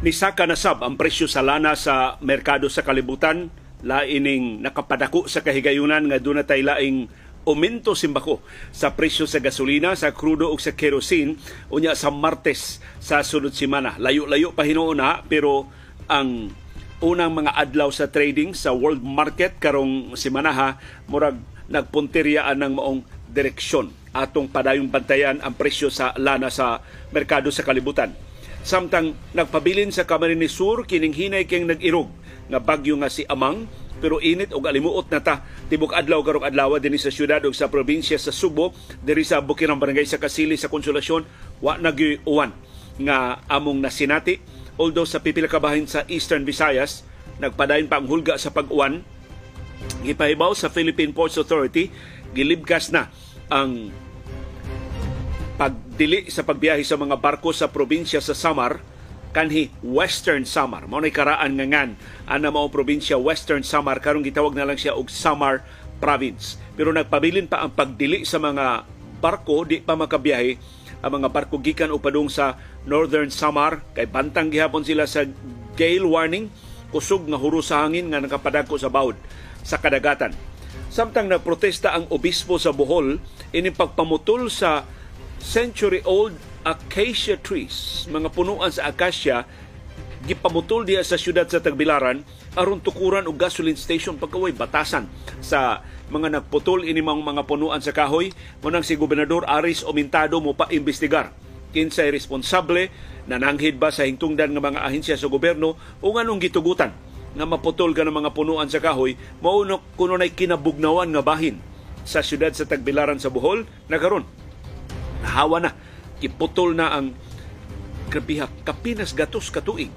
Nisaka na sab ang presyo sa lana sa merkado sa kalibutan. Laining nakapadako sa kahigayunan nga doon na tay laing aumento simbako sa presyo sa gasolina, sa krudo ug sa kerosene. Unya sa Martes sa sunod semana. Layo-layo pa hinuuna pero ang unang mga adlaw sa trading sa world market karong semana ha murag nagpunteryaan ng maong direksyon atong padayong bantayan ang presyo sa lana sa merkado sa kalibutan Samtang nagpabilin sa Camarines Sur kining hinay keng nag-irog. Nga bagyo nga si Amang pero init og alimuot na ta. Tibok adlaw karong adlaw dinhi sa syudad ug sa probinsya sa Subo diri sa Bukirang Barangay sa Kasili sa Konsolasyon wa uwan. Nga among nasinati although sa pipila ka bahin sa Eastern Visayas nagpadayon pa ang hulga sa pag-uwan gipahibaw sa Philippine Ports Authority gilibkas na ang pagdili sa pagbiyahe sa mga barko sa probinsya sa Samar kanhi Western Samar. Mao nay karaan nga ngan ana mao probinsya Western Samar karon gitawag na lang siya og Samar province. Pero nagpabilin pa ang pagdili sa mga barko di pa makabiyahe ang mga barko gikan upadung sa Northern Samar kay bantang gihapon sila sa gale warning kusog nga huro sa hangin nga nakapadagko sa bawd sa kadagatan. Samtang nagprotesta ang obispo sa Bohol ini pagpamutol sa century-old acacia trees, mga punuan sa acacia, gipamutol diya sa syudad sa Tagbilaran aron tukuran og gasoline station pagkaway batasan. Sa mga nagputol ini mga punuan sa kahoy munang si gobernador Aris Omintado mo pa imbestigar. Kinsay responsable nananghid ba sa hingtungdan nga mga ahensya sa gobyerno o nganong gitugutan? Nga maputol ka ng mga punuan sa kahoy mao kuno nay kinabugnawan nga bahin. Sa syudad sa Tagbilaran sa Bohol nagaron Nahawa na. Iputol na ang grabiha kapinas gatos katuig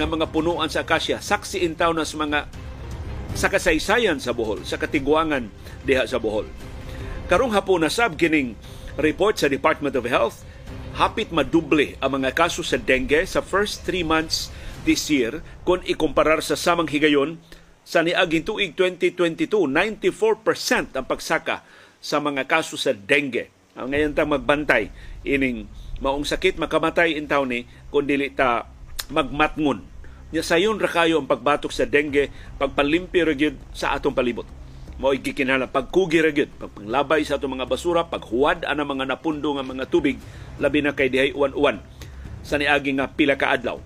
ng mga punuan sa akasya. Saksi intaw na sa mga sa kasaysayan sa Bohol, sa katigwangan diha sa Bohol. Karong hapon na sab kining report sa Department of Health, hapit maduble ang mga kaso sa dengue sa first three months this year kung ikumparar sa samang higayon sa niaging tuig 2022, 94% ang pagsaka sa mga kaso sa dengue ang ngayon ta magbantay ining maong sakit makamatay intaw ni kung dili ta magmatngon. Nya sayon ra kayo ang pagbatok sa dengue, pagpalimpi ra sa atong palibot. Mao gikinahanglan pagkugi ra pagpanglabay sa atong mga basura, paghuwad ana mga napundo nga mga tubig labi na kay dihay uwan-uwan sa niagi nga pila ka adlaw.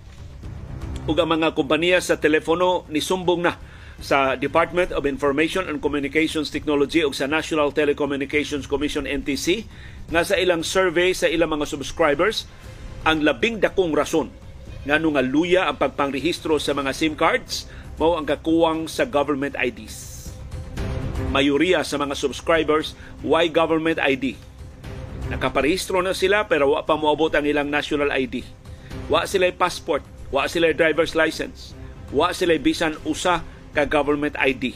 Ug ang mga kompanya sa telepono ni sumbong na sa Department of Information and Communications Technology o sa National Telecommunications Commission NTC nga sa ilang survey sa ilang mga subscribers ang labing dakong rason nga nga luya ang pagpangrehistro sa mga SIM cards mao ang kakuwang sa government IDs. Mayoriya sa mga subscribers why government ID. Nakaparehistro na sila pero wa pa moabot ang ilang national ID. Wa sila passport, wa sila driver's license, wa sila bisan usa ka government ID.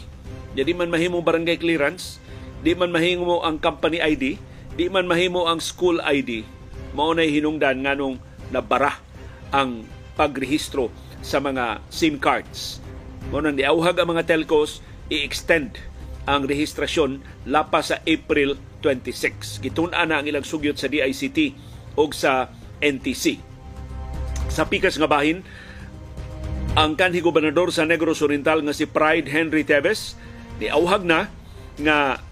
Jadi man mahimo barangay clearance, di man mahimo ang company ID, di man mahimo ang school ID, mao na hinungdan nganong nabara ang pagrehistro sa mga SIM cards. Mao nang diawhag ang mga telcos i-extend ang rehistrasyon lapa sa April 26. Gitun-an na ang ilang sugyot sa DICT o sa NTC. Sa pikas nga bahin, ang kanhi gobernador sa Negros Oriental nga si Pride Henry Teves niauhag na nga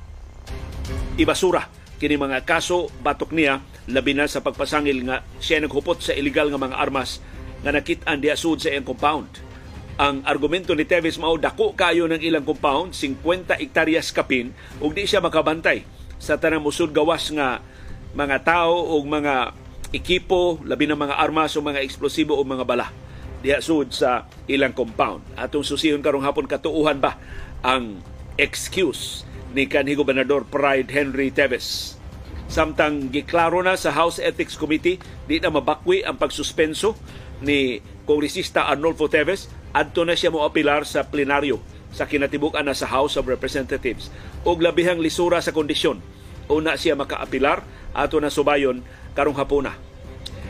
ibasura kini mga kaso batok niya labi na sa pagpasangil nga siya naghupot sa illegal nga mga armas nga nakit-an diha sud sa iyang compound. Ang argumento ni Teves mao dako kayo ng ilang compound 50 hektaryas kapin ug di siya makabantay sa tanang musud gawas nga mga tao ug mga ekipo labi na mga armas o mga eksplosibo o mga bala diha sud sa ilang compound. Atong susihon karong hapon katuuhan ba ang excuse ni kanhi gobernador Pride Henry Teves. Samtang giklaro na sa House Ethics Committee di na mabakwi ang pagsuspenso ni Kongresista Arnolfo Teves adto na siya mo apilar sa plenaryo sa kinatibuk-an na sa House of Representatives og labihang lisura sa kondisyon una siya makaapilar ato na subayon karong hapuna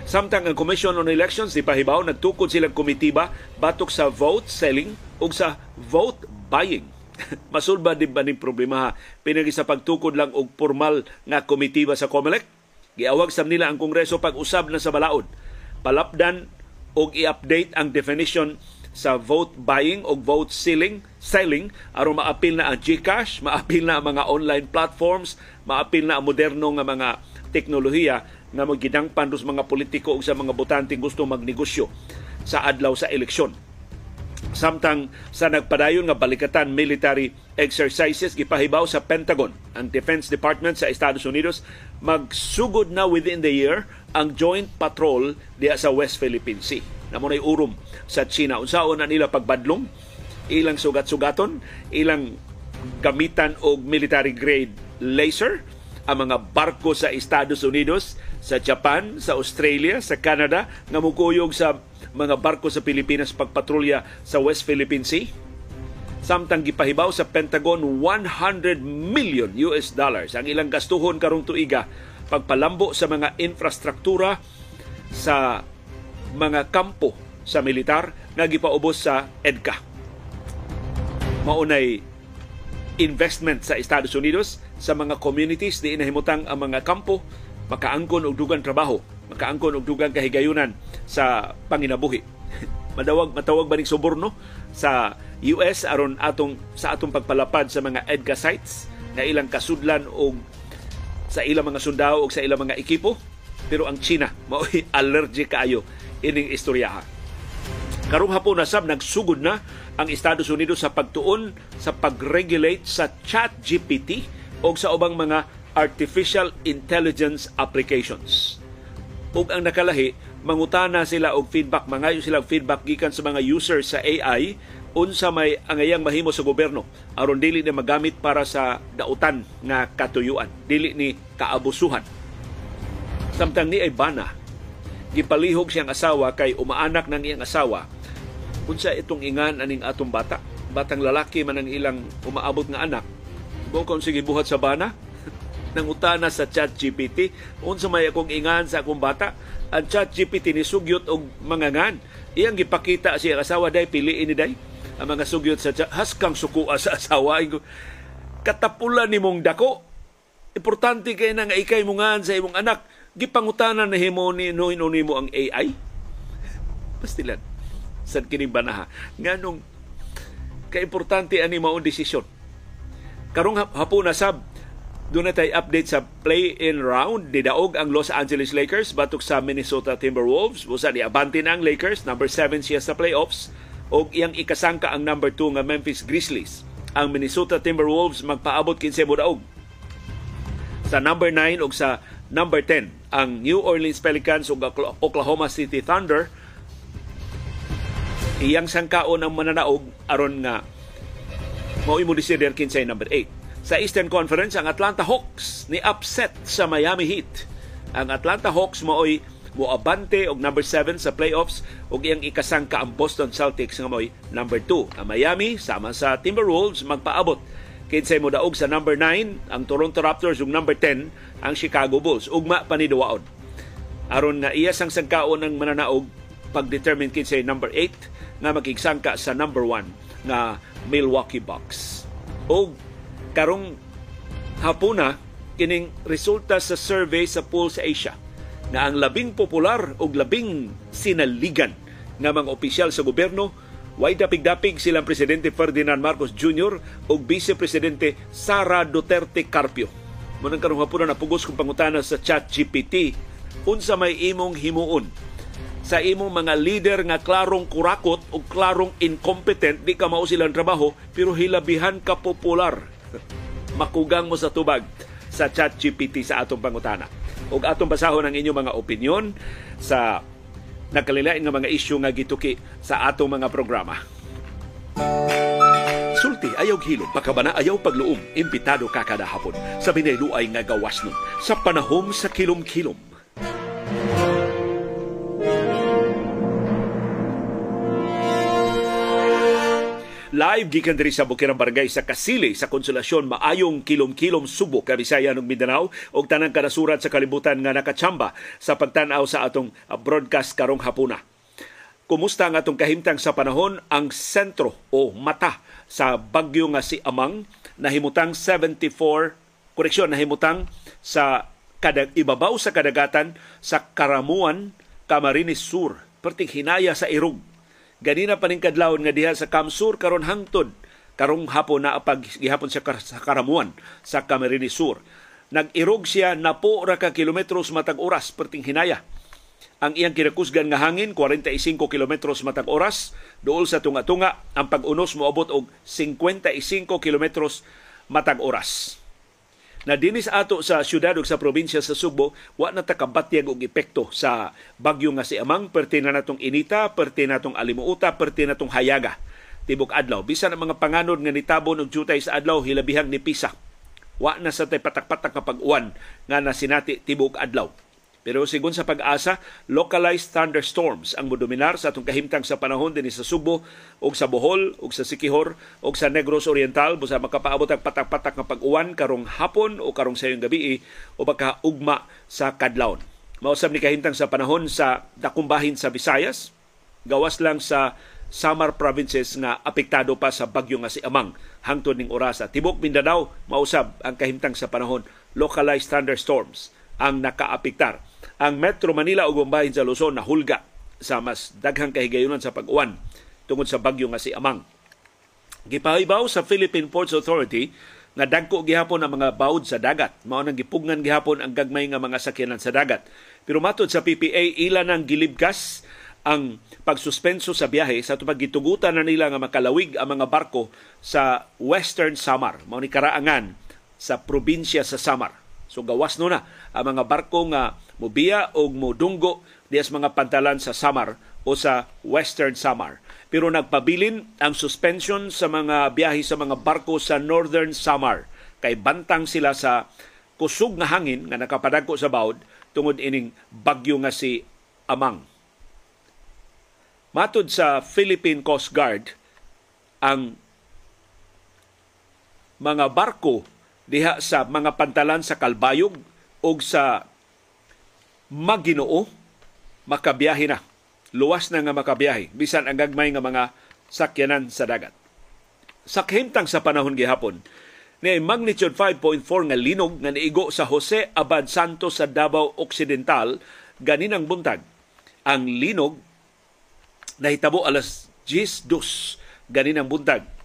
Samtang ang Commission on Elections di pahibaw nagtukod silang komitiba batok sa vote selling ug sa vote buying. Masulba din ba ning problema pinagi sa pagtukod lang og formal nga komitiba sa COMELEC? Giawag sa nila ang Kongreso pag-usab na sa balaod. Palapdan og i-update ang definition sa vote buying o vote selling selling aron maapil na ang GCash, maapil na ang mga online platforms, maapil na ang moderno nga mga teknolohiya nga magidangpan sa mga politiko o sa mga botante gusto magnegosyo sa adlaw sa eleksyon. Samtang sa nagpadayon nga balikatan military exercises gipahibaw sa Pentagon ang Defense Department sa Estados Unidos magsugod na within the year ang joint patrol diya sa West Philippine Sea na mo urom sa China. Unsaon na nila pagbadlong, ilang sugat-sugaton, ilang gamitan og military grade laser, ang mga barko sa Estados Unidos, sa Japan, sa Australia, sa Canada nga mukuyog sa mga barko sa Pilipinas pagpatrolya sa West Philippine Sea. Samtang gipahibaw sa Pentagon 100 million US dollars ang ilang gastuhon karong tuiga pagpalambo sa mga infrastruktura sa mga kampo sa militar nga gipaubos sa EDCA. Maunay investment sa Estados Unidos sa mga communities di inahimutang ang mga kampo makaangkon og dugang trabaho, makaangkon og dugang kahigayunan sa panginabuhi. Madawag matawag ba ning suborno sa US aron atong sa atong pagpalapad sa mga EDCA sites na ilang kasudlan og sa ilang mga sundao o sa ilang mga ekipo pero ang China mao'y allergic kaayo ining istoryaha. Karong hapon na sab nagsugod na ang Estados Unidos sa pagtuon sa pag-regulate sa chat GPT o sa ubang mga artificial intelligence applications. Ug ang nakalahi, mangutana sila og feedback, mangayo sila feedback gikan sa mga users sa AI unsa may angayang mahimo sa gobyerno. Aron dili na magamit para sa dautan nga katuyuan, dili ni kaabusuhan. Samtang ni ay bana gipalihog siyang asawa kay umaanak ng iyang asawa. Unsa itong ingan aning atong bata? Batang lalaki man ang ilang umaabot nga anak. Kung sige buhat sa bana nang utana sa chat GPT unsa may akong ingan sa akong bata ang chat GPT ni sugyot og mga ngan. Iyang gipakita siya asawa day piliin ni day. Ang mga sugyot sa chat haskang sukua sa asawa. Katapulan ni mong dako. Importante kay na nga ikay mo sa imong anak. Gipangutanan na himo ni no mo ang AI pastilan sa kining banaha? Nganong kaimportante ani mao desisyon. Karong hapon na sab doon tay update sa play-in round. Didaog ang Los Angeles Lakers batok sa Minnesota Timberwolves. Busa ni abante na ang Lakers. Number 7 siya sa playoffs. O iyang ikasangka ang number 2 nga Memphis Grizzlies. Ang Minnesota Timberwolves magpaabot kinsa mo daog. Sa number 9 o sa number 10 ang New Orleans Pelicans ug Oklahoma City Thunder iyang sangkaon ang mananaog aron nga mao imo desider kinsay number 8 sa Eastern Conference ang Atlanta Hawks ni upset sa Miami Heat. Ang Atlanta Hawks maoy moabante og number 7 sa playoffs ug iyang ikasangka ang Boston Celtics nga moy number 2 ang Miami sama sa Timberwolves magpaabot. Kinsay mo daog sa number 9 ang Toronto Raptors ug number 10 ang Chicago Bulls. Ugma paniduwaon aron nga iya sang sangkaon ng mananaog pag-determine kinsay number 8 nga makigsangka sa number 1 nga Milwaukee Bucks. Og karong hapuna kining resulta sa survey sa Pulse Asia na ang labing popular o labing sinaligan nga mga opisyal sa gobyerno Way dapig-dapig silang Presidente Ferdinand Marcos Jr. o Vice Presidente Sara Duterte Carpio. Munang karong hapon na pugos kong pangutana sa chat GPT, unsa may imong himuon sa imong mga leader nga klarong kurakot o klarong incompetent, di ka mao silang trabaho, pero hilabihan ka popular. Makugang mo sa tubag sa chat GPT sa atong pangutana. Ug atong basahon ang inyong mga opinion sa nagkalilain nga mga isyu nga gituki sa atong mga programa. Sulti ayaw hilom, pakabana ayaw pagluom, impitado ka kada hapon. Sa binayluay nga gawas nun, sa panahom sa kilom-kilom Live gikan diri sa Bukirang Barangay sa Kasili sa Konsolasyon maayong kilom-kilom Subo Kabisaya ug Mindanao ug tanang kanasurat sa kalibutan nga nakachamba sa pagtan-aw sa atong broadcast karong hapuna. Kumusta ang atong kahimtang sa panahon ang sentro o mata sa bagyo nga si Amang nahimutang 74 koreksyon nahimutang sa kadag ibabaw sa kadagatan sa Karamuan, Camarines Sur perting hinaya sa irog. Ganina pa ning kadlawon nga diha sa Kamsur karon hangtod karong hapon na pag gihapon sa, sa Karamuan sa Camarines Sur. Nag-irog siya na po ra ka kilometros matag oras perting hinaya. Ang iyang kinakusgan nga hangin 45 kilometros matag oras duol sa tunga-tunga ang pag-unos moabot og 55 kilometros matag oras na dinis ato sa syudad ug sa probinsya sa Subo wa na takabatyag og epekto sa bagyo nga si Amang perti na natong inita perti natong alimuuta perti natong hayaga. Tibok adlaw bisan ang mga panganod nga nitabon og jutay sa adlaw hilabihang ni Pisa. Wa na sa tay patak-patak nga pag-uwan nga nasinati tibok adlaw pero sigon sa pag-asa, localized thunderstorms ang modominar sa atong kahimtang sa panahon din sa Subo ug sa Bohol ug sa Sikihor ug sa Negros Oriental busa makapaabot ang patak-patak nga pag-uwan karong hapon o karong sayong gabi o baka ugma sa kadlawon. Mausab ni kahimtang sa panahon sa dakumbahin sa Visayas, gawas lang sa Samar provinces nga apektado pa sa bagyo nga si Amang hangtod ning orasa. Tibok Mindanao mausab ang kahimtang sa panahon localized thunderstorms ang nakaapektar ang Metro Manila ug bahin sa Luzon nahulga sa mas daghang kahigayunan sa pag-uwan tungod sa bagyo nga si Amang. Gipahibaw sa Philippine Ports Authority nga dagko gihapon ang mga bawd sa dagat. Mao nang gipugnan gihapon ang gagmay nga mga sakyanan sa dagat. Pero matod sa PPA ila nang gilibkas ang pagsuspenso sa biyahe sa tupag gitugutan na nila nga makalawig ang mga barko sa Western Samar, mao ni karaangan sa probinsya sa Samar. So gawas no na ang mga barko nga mobiya o modunggo dias mga pantalan sa Samar o sa Western Samar. Pero nagpabilin ang suspension sa mga biyahe sa mga barko sa Northern Samar kay bantang sila sa kusog nga hangin nga nakapadagko sa bawd tungod ining bagyo nga si Amang. Matod sa Philippine Coast Guard, ang mga barko diha sa mga pantalan sa Kalbayog o sa Maginoo makabiyahe na. Luwas na nga makabiyahe bisan ang gagmay nga mga sakyanan sa dagat. Sa kahimtang sa panahon gihapon, ni magnitude 5.4 nga linog nga niigo sa Jose Abad Santos sa Davao Occidental ganinang buntag. Ang linog nahitabo alas 10:02 ganinang buntag.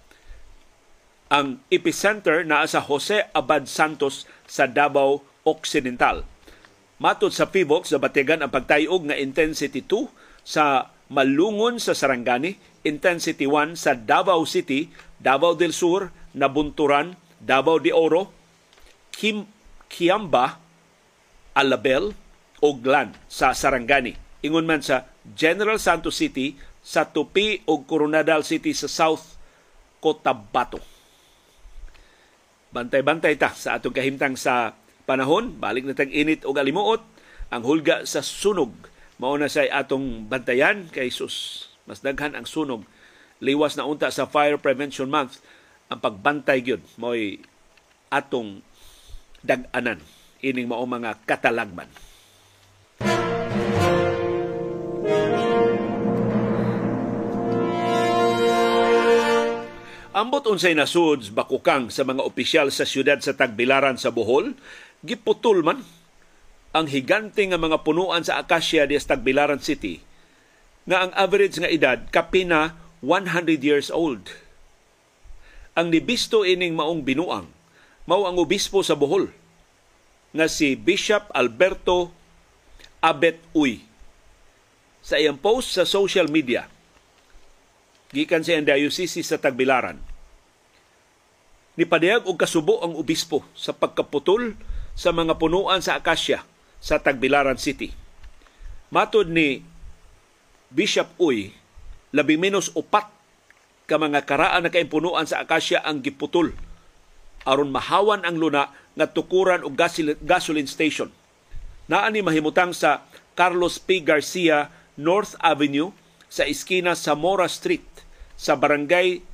Ang epicenter naa sa Jose Abad Santos sa Davao Occidental. Matod sa PIVOX, batigan ang pagtayog nga intensity 2 sa Malungon sa Sarangani, intensity 1 sa Davao City, Davao del Sur, Nabunturan, Davao de Oro, Kim, Kiamba, Alabel, o Glan sa Sarangani. Ingon man sa General Santos City, sa Tupi o Coronadal City sa South Cotabato. Bantay-bantay ta sa atong kahimtang sa panahon, balik na tag-init o galimuot, ang hulga sa sunog. Mao na say atong bantayan kay sus. Mas daghan ang sunog. Liwas na unta sa Fire Prevention Month ang pagbantay gyud mo'y atong dag-anan ining mao mga katalagman. Ambot unsay nasuds bakukang sa mga opisyal sa siyudad sa Tagbilaran sa Bohol giputol man ang higante nga mga punuan sa Acacia di Tagbilaran City nga ang average nga edad kapina 100 years old. Ang nibisto ining maong binuang mao ang obispo sa Bohol nga si Bishop Alberto Abet Uy. Sa iyang post sa social media, gikan sa diocese sa Tagbilaran, nipadayag og kasubo ang obispo sa pagkaputol sa mga punuan sa akasya sa Tagbilaran City. Matod ni Bishop Uy, labi menos upat ka mga karaan na kaimpunuan sa akasya ang giputol aron mahawan ang luna nga tukuran og gasoline station. Naa ni mahimutang sa Carlos P. Garcia North Avenue sa iskina sa Mora Street sa barangay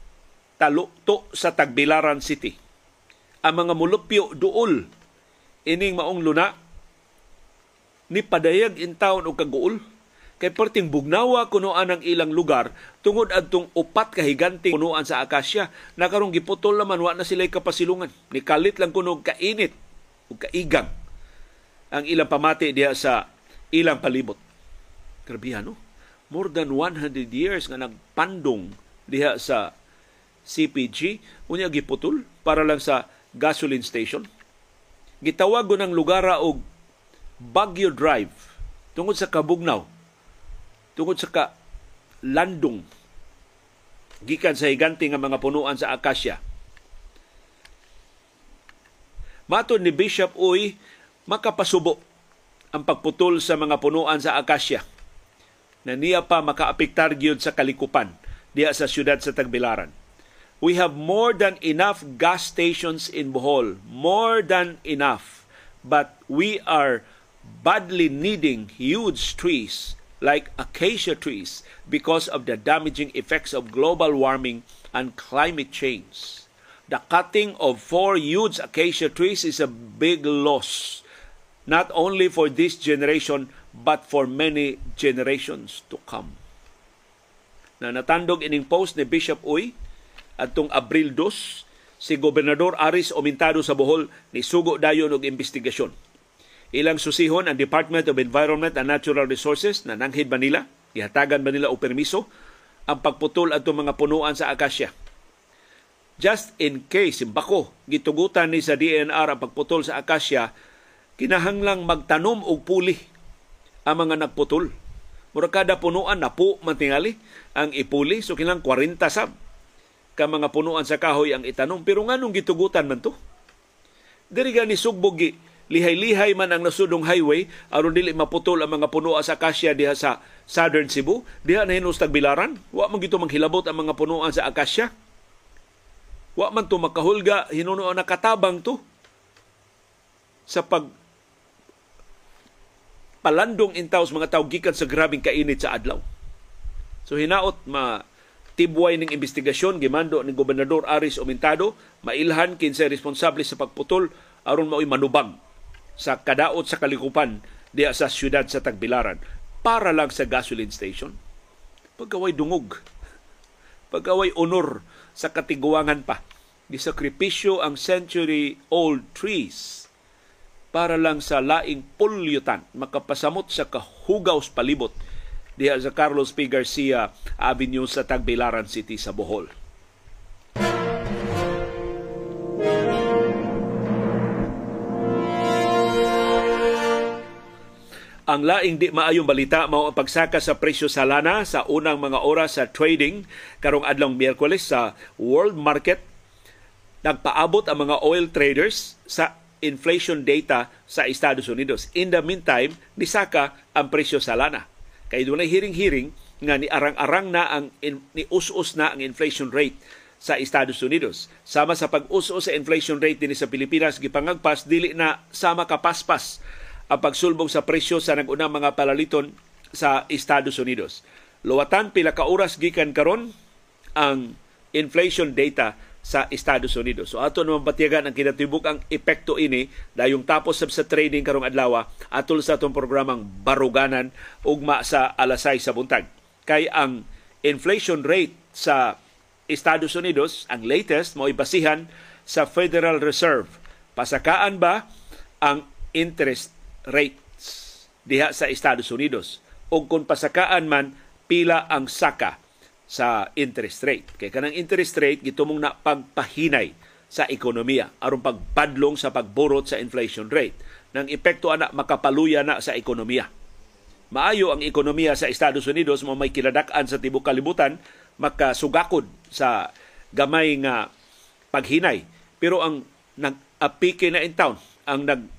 Talukto sa Tagbilaran City. Ang mga mulupyo duol ining maong luna ni padayag in town og kaguol. Kay perting bugnawa kuno ang ilang lugar tungod adtong upat ka higanting punuan sa akasya na karong giputol naman wa na sila kapasilungan. Ni kalit lang kuno kainit ug kaigang. Ang ilang pamati diha sa ilang palibot. Grabe no more than 100 years nga nagpandong diha sa CPG unya giputol para lang sa gasoline station. Gitawag ng lugar og Baguio Drive tungod sa kabugnaw tungod sa ka landong gikan sa higante nga mga punuan sa akasya. Matod ni Bishop Uy, makapasubo ang pagputol sa mga punuan sa akasya na niya pa makaapektar gyud sa kalikupan diya sa syudad sa Tagbilaran. We have more than enough gas stations in Bohol, more than enough. But we are badly needing huge trees like acacia trees because of the damaging effects of global warming and climate change. The cutting of four huge acacia trees is a big loss, not only for this generation, but for many generations to come. Na natandog ining post ni Bishop Uy atong Abril 2, si Gobernador Aris Omintado sa Bohol ni sugo dayon og investigasyon Ilang susihon ang Department of Environment and Natural Resources na nanghid Manila, ihatagan Manila o permiso ang pagputol ato mga punuan sa akasya. Just in case, bako, gitugutan ni sa DNR ang pagputol sa akasya, kinahanglang magtanom og puli ang mga nagputol. Mura kada punuan na po mantingali ang ipuli, so kinang 40 sab ka mga punuan sa kahoy ang itanom. Pero nga nung gitugutan man to, diri ni sugbogi lihay-lihay man ang nasudong highway aron dili maputol ang mga puno sa akasya diha sa Southern Cebu diha na hinos tagbilaran wa man gito manghilabot ang mga punuan sa akasya wa man to makahulga hinuno nakatabang to. Sa pag palandong intaw mga tawo gikan sa grabing kainit sa adlaw. So hinaot ma tibway ning investigasyon gimando ni gobernador Aris Omintado mailhan kinsa responsable sa pagputol aron mao'y manubag sa kadaot sa kalikupan diya sa siyudad sa Tagbilaran para lang sa gasoline station. Pagkaway dungog, pagkaway honor sa katiguangan pa, sakripisyo ang century-old trees para lang sa laing pulyutan makapasamot sa kahugaw palibot diha sa Carlos P. Garcia Avenue sa Tagbilaran City sa Bohol. Ang laing di maayong balita mao ang pagsaka sa presyo sa lana sa unang mga oras sa trading karong adlong Miyerkules sa world market. Nagpaabot ang mga oil traders sa inflation data sa Estados Unidos. In the meantime, nisaka ang presyo sa lana. Kay dunay hiring-hiring nga ni arang-arang na ang ni us-us na ang inflation rate sa Estados Unidos. Sama sa pag-us-us sa inflation rate din sa Pilipinas gipangagpas dili na sama kapaspas ang pagsulbong sa presyo sa nagunang mga palaliton sa Estados Unidos. Luwatan pila ka oras gikan karon ang inflation data sa Estados Unidos. So ato naman patiyagan ang kinatibuk ang epekto ini dayong tapos sab sa trading karong adlaw atol sa atong programang baruganan ugma sa alasay sa buntag. Kay ang inflation rate sa Estados Unidos, ang latest mo ibasihan sa Federal Reserve. Pasakaan ba ang interest rates diha sa Estados Unidos o kung pasakaan man pila ang saka sa interest rate. Kay kanang interest rate gitumong na pagpahinay sa ekonomiya aron pagpadlong sa pagburot sa inflation rate. Nang epekto ana makapaluya na sa ekonomiya. Maayo ang ekonomiya sa Estados Unidos mo may kiladak-an sa tibok kalibutan makasugakod sa gamay nga paghinay. Pero ang nag-apike na in town, ang nag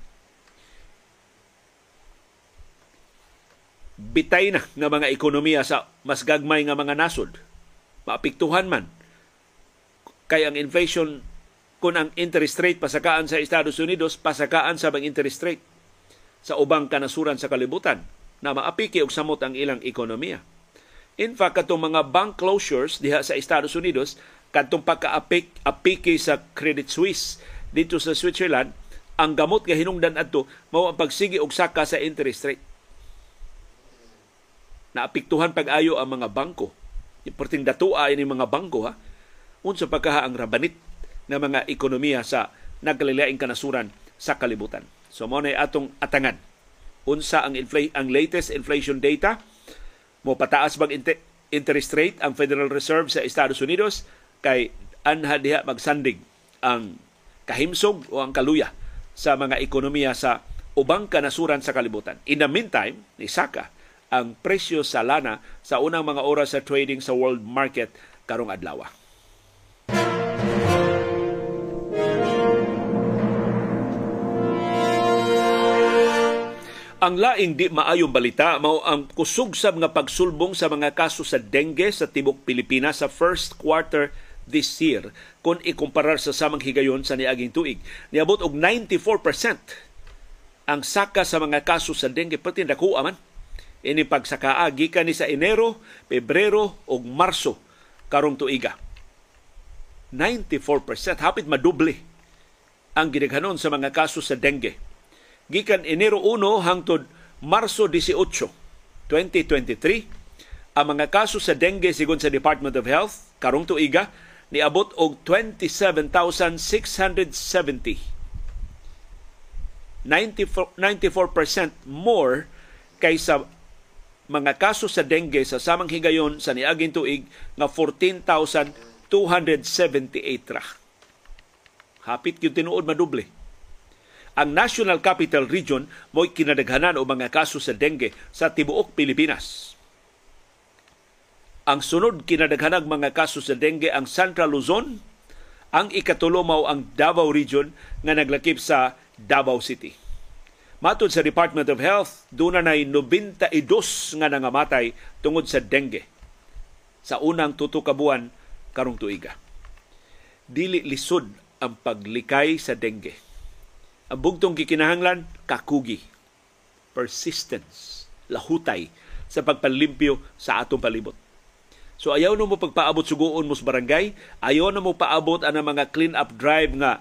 bitay na nga mga ekonomiya sa mas gagmay nga mga nasod. Maapiktuhan man. Kay ang inflation kung ang interest rate pasakaan sa Estados Unidos, pasakaan sa bang interest rate sa ubang kanasuran sa kalibutan na maapiki og samot ang ilang ekonomiya. In fact, katong mga bank closures diha sa Estados Unidos, katong pagka-apik apiki sa Credit Suisse dito sa Switzerland, ang gamot nga hinungdan adto mao ang pagsigi og saka sa interest rate naapiktuhan pag-ayo ang mga bangko. Perting datua ini mga bangko ha. Unsa pagkaha ang rabanit ng mga ekonomiya sa nagkalilaing kanasuran sa kalibutan. So mo atong atangan. Unsa ang infl- ang latest inflation data mo pataas bag interest rate ang Federal Reserve sa Estados Unidos kay anha diha magsandig ang kahimsog o ang kaluya sa mga ekonomiya sa ubang kanasuran sa kalibutan. In the meantime, ni Saka ang presyo sa lana sa unang mga oras sa trading sa world market karong adlaw. Ang laing di maayong balita mao ang kusog sa mga pagsulbong sa mga kaso sa dengue sa tibok Pilipinas sa first quarter this year kung ikumparar sa samang higayon sa niaging tuig. Niabot og 94% ang saka sa mga kaso sa dengue pati nakuha man. Ini pagsakaa gikan ni sa Enero, Pebrero ug Marso karong tuiga. 94% hapit madoble ang gidaghanon sa mga kaso sa dengue gikan Enero 1 hangtod Marso 18, 2023, ang mga kaso sa dengue sigon sa Department of Health karong tuiga niabot og 27,670. 94, 94% more kaysa mga kaso sa dengue sa samang higayon sa niaging tuig nga 14,278 ra. Hapit yung tinuod maduble ang National Capital Region mo'y kinadaghanan o mga kaso sa dengue sa tibuok Pilipinas. Ang sunod kinadaghanang mga kaso sa dengue ang Central Luzon, ang ikatulo mao ang Davao Region nga naglakip sa Davao City. Matod sa Department of Health, doon na 92 nga nangamatay tungod sa dengue sa unang tuto ka buwan karong tuiga. Dili lisod ang paglikay sa dengue ang bugtong gikinahanglan, kakugi. Persistence. Lahutay sa pagpalimpyo sa atong palibot. So ayaw na mo pagpaabot suguon mo sa barangay, ayaw na mo paabot ang mga clean up drive nga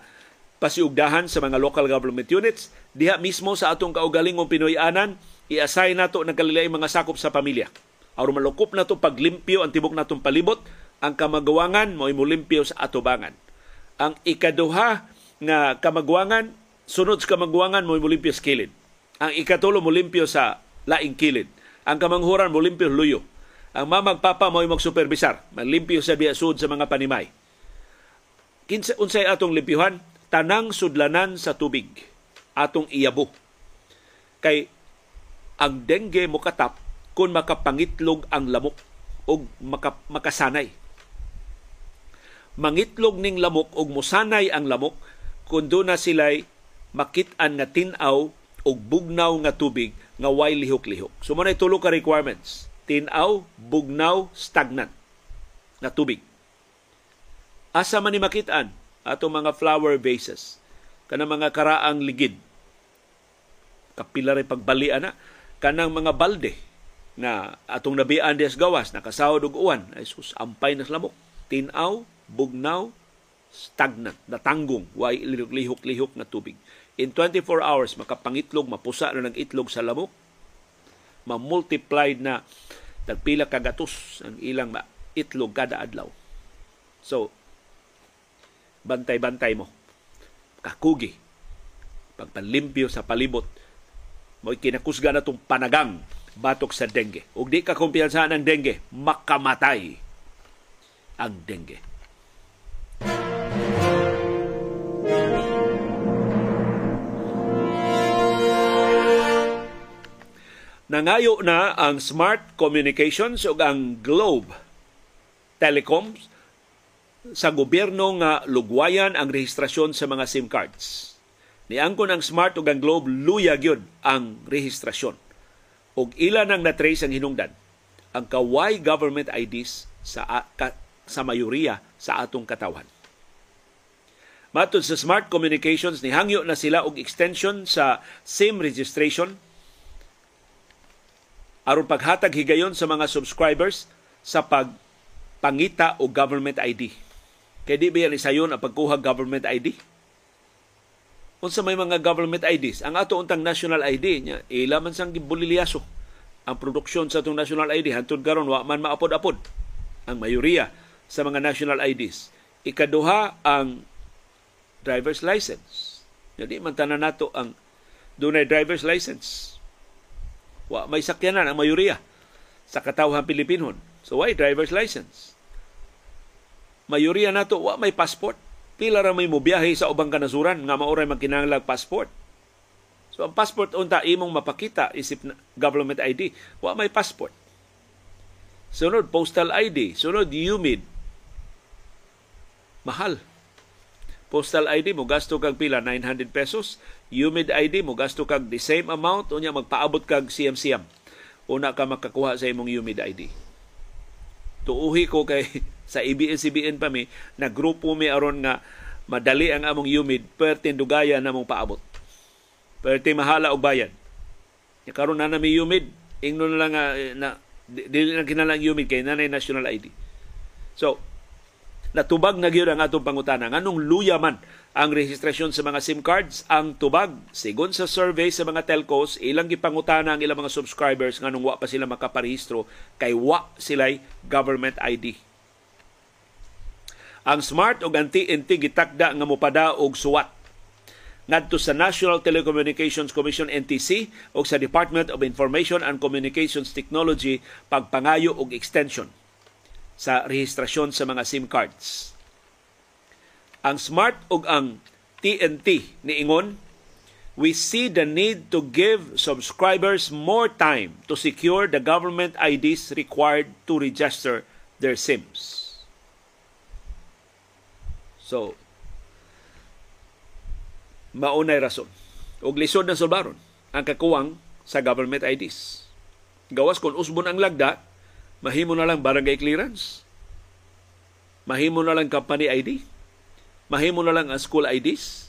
pasiugdahan sa mga local government units, diha mismo sa atong kaugalingong Pinoy-anan, i-assign nato ng kalilay mga sakop sa pamilya. Aron malukop na to paglimpyo ang tibok natong palibot, ang kamagawangan mo limpyo sa atubangan. Ang ikaduha nga kamagwangan sunod sa kamangguangan mo mulimpyo sa kilid. Ang ikatulo mulimpyo sa laing kilid. Ang kamanghuran mulimpyo luyo. Ang mamagpapa mo magsuperbisar, malimpyo sa biasud sa mga panimay. Kinsa unsay atong limpyuhan? Tanang sudlanan sa tubig atong iyabo. Kay ang dengue mo katap kung makapangitlog ang lamok o maka, makasanay. Mangitlog ning lamok o musanay ang lamok kung doon na sila'y makit-an nga tin-aw og bugnaw nga tubig nga way lihok-lihok. So mo tulo ka requirements. Tin-aw, bugnaw, stagnant nga tubig. Asa man ni makit-an ato mga flower vases kana mga karaang ligid. Kapila rin pagbalian na kanang mga balde na atong nabian des gawas nakasahod og uwan. Ay sus ampay na lamok tinaw bugnaw stagnant natanggong. Way lihok-lihok na tubig. In 24 hours makapangitlog mapusa na ng itlog sa lamok. Ma-multiplied na tagpila kagatos ang ilang itlog kada adlaw. So bantay-bantay mo kakugi pagpalimpyo sa palibot mo kinakusga na itong panagang batok sa dengue. Ug di ka kumpiyansahan ng dengue, makamatay ang dengue. Nangayo na ang Smart Communications ug ang Globe Telecoms sa gobyerno nga lugwayan ang rehistrasyon sa mga SIM cards. Niangkon ang Smart ug ang Globe luya gyud ang rehistrasyon. Ug ila nang na-trace ang hinungdan ang kaway government IDs sa ka, sa mayoriya sa atong katawan. Matod sa Smart Communications, nihangyo na sila og extension sa SIM registration aron paghatag higayon sa mga subscribers sa pagpangita o government ID. Kay di ba yan isayon ang pagkuha government ID? Unsa may mga government IDs, ang ato untang national ID nya ila man sang gibulilyaso ang produksyon sa atong national ID hantud karon wa man maapod-apod ang mayoriya sa mga national IDs. Ikaduha ang driver's license. Jadi man tanan nato ang dunay driver's license Wa may sakyanan ang mayoriya sa katawhan Pilipinon. So why driver's license? Mayoriya nato wa may passport. Pila ra may mobiyahe sa ubang kanasuran nga maoray magkinahanglang passport. So ang passport unta imong mapakita isip na government ID, wa may passport. Sunod postal ID, sunod UMID. Mahal. Postal ID mo gasto kag pila 900 pesos, UMID ID mo gasto kag the same amount unya magpaabot kag CMCM. Una ka makakuha sa imong UMID ID. Tuuhi ko kay sa ABS-CBN pa mi na grupo mi aron nga madali ang among UMID pertin dugaya na mong paabot. Perti mahala og bayan. Ya karon na nami UMID, ingno na lang nga na dili na kinalang UMID kay nanay national ID. So, natubag na gyud ang atong pangutana nganong luya man ang rehistrasyon sa mga SIM cards ang tubag sigon sa survey sa mga telcos ilang gipangutana ang ilang mga subscribers nganong wa pa sila makaparehistro kay wa sila'y government ID ang smart ug ang TNT gitakda nga mopada og suwat ngadto sa National Telecommunications Commission NTC o sa Department of Information and Communications Technology pagpangayo og extension sa rehistrasyon sa mga SIM cards. Ang Smart ug ang TNT ni Ingon, we see the need to give subscribers more time to secure the government IDs required to register their SIMs. So, maunay rason. Og lisod na sulbaron ang kakuwang sa government IDs. Gawas kung usbon ang lagda, Mahimo na lang barangay clearance. Mahimo na lang company ID. Mahimo na lang ang school IDs.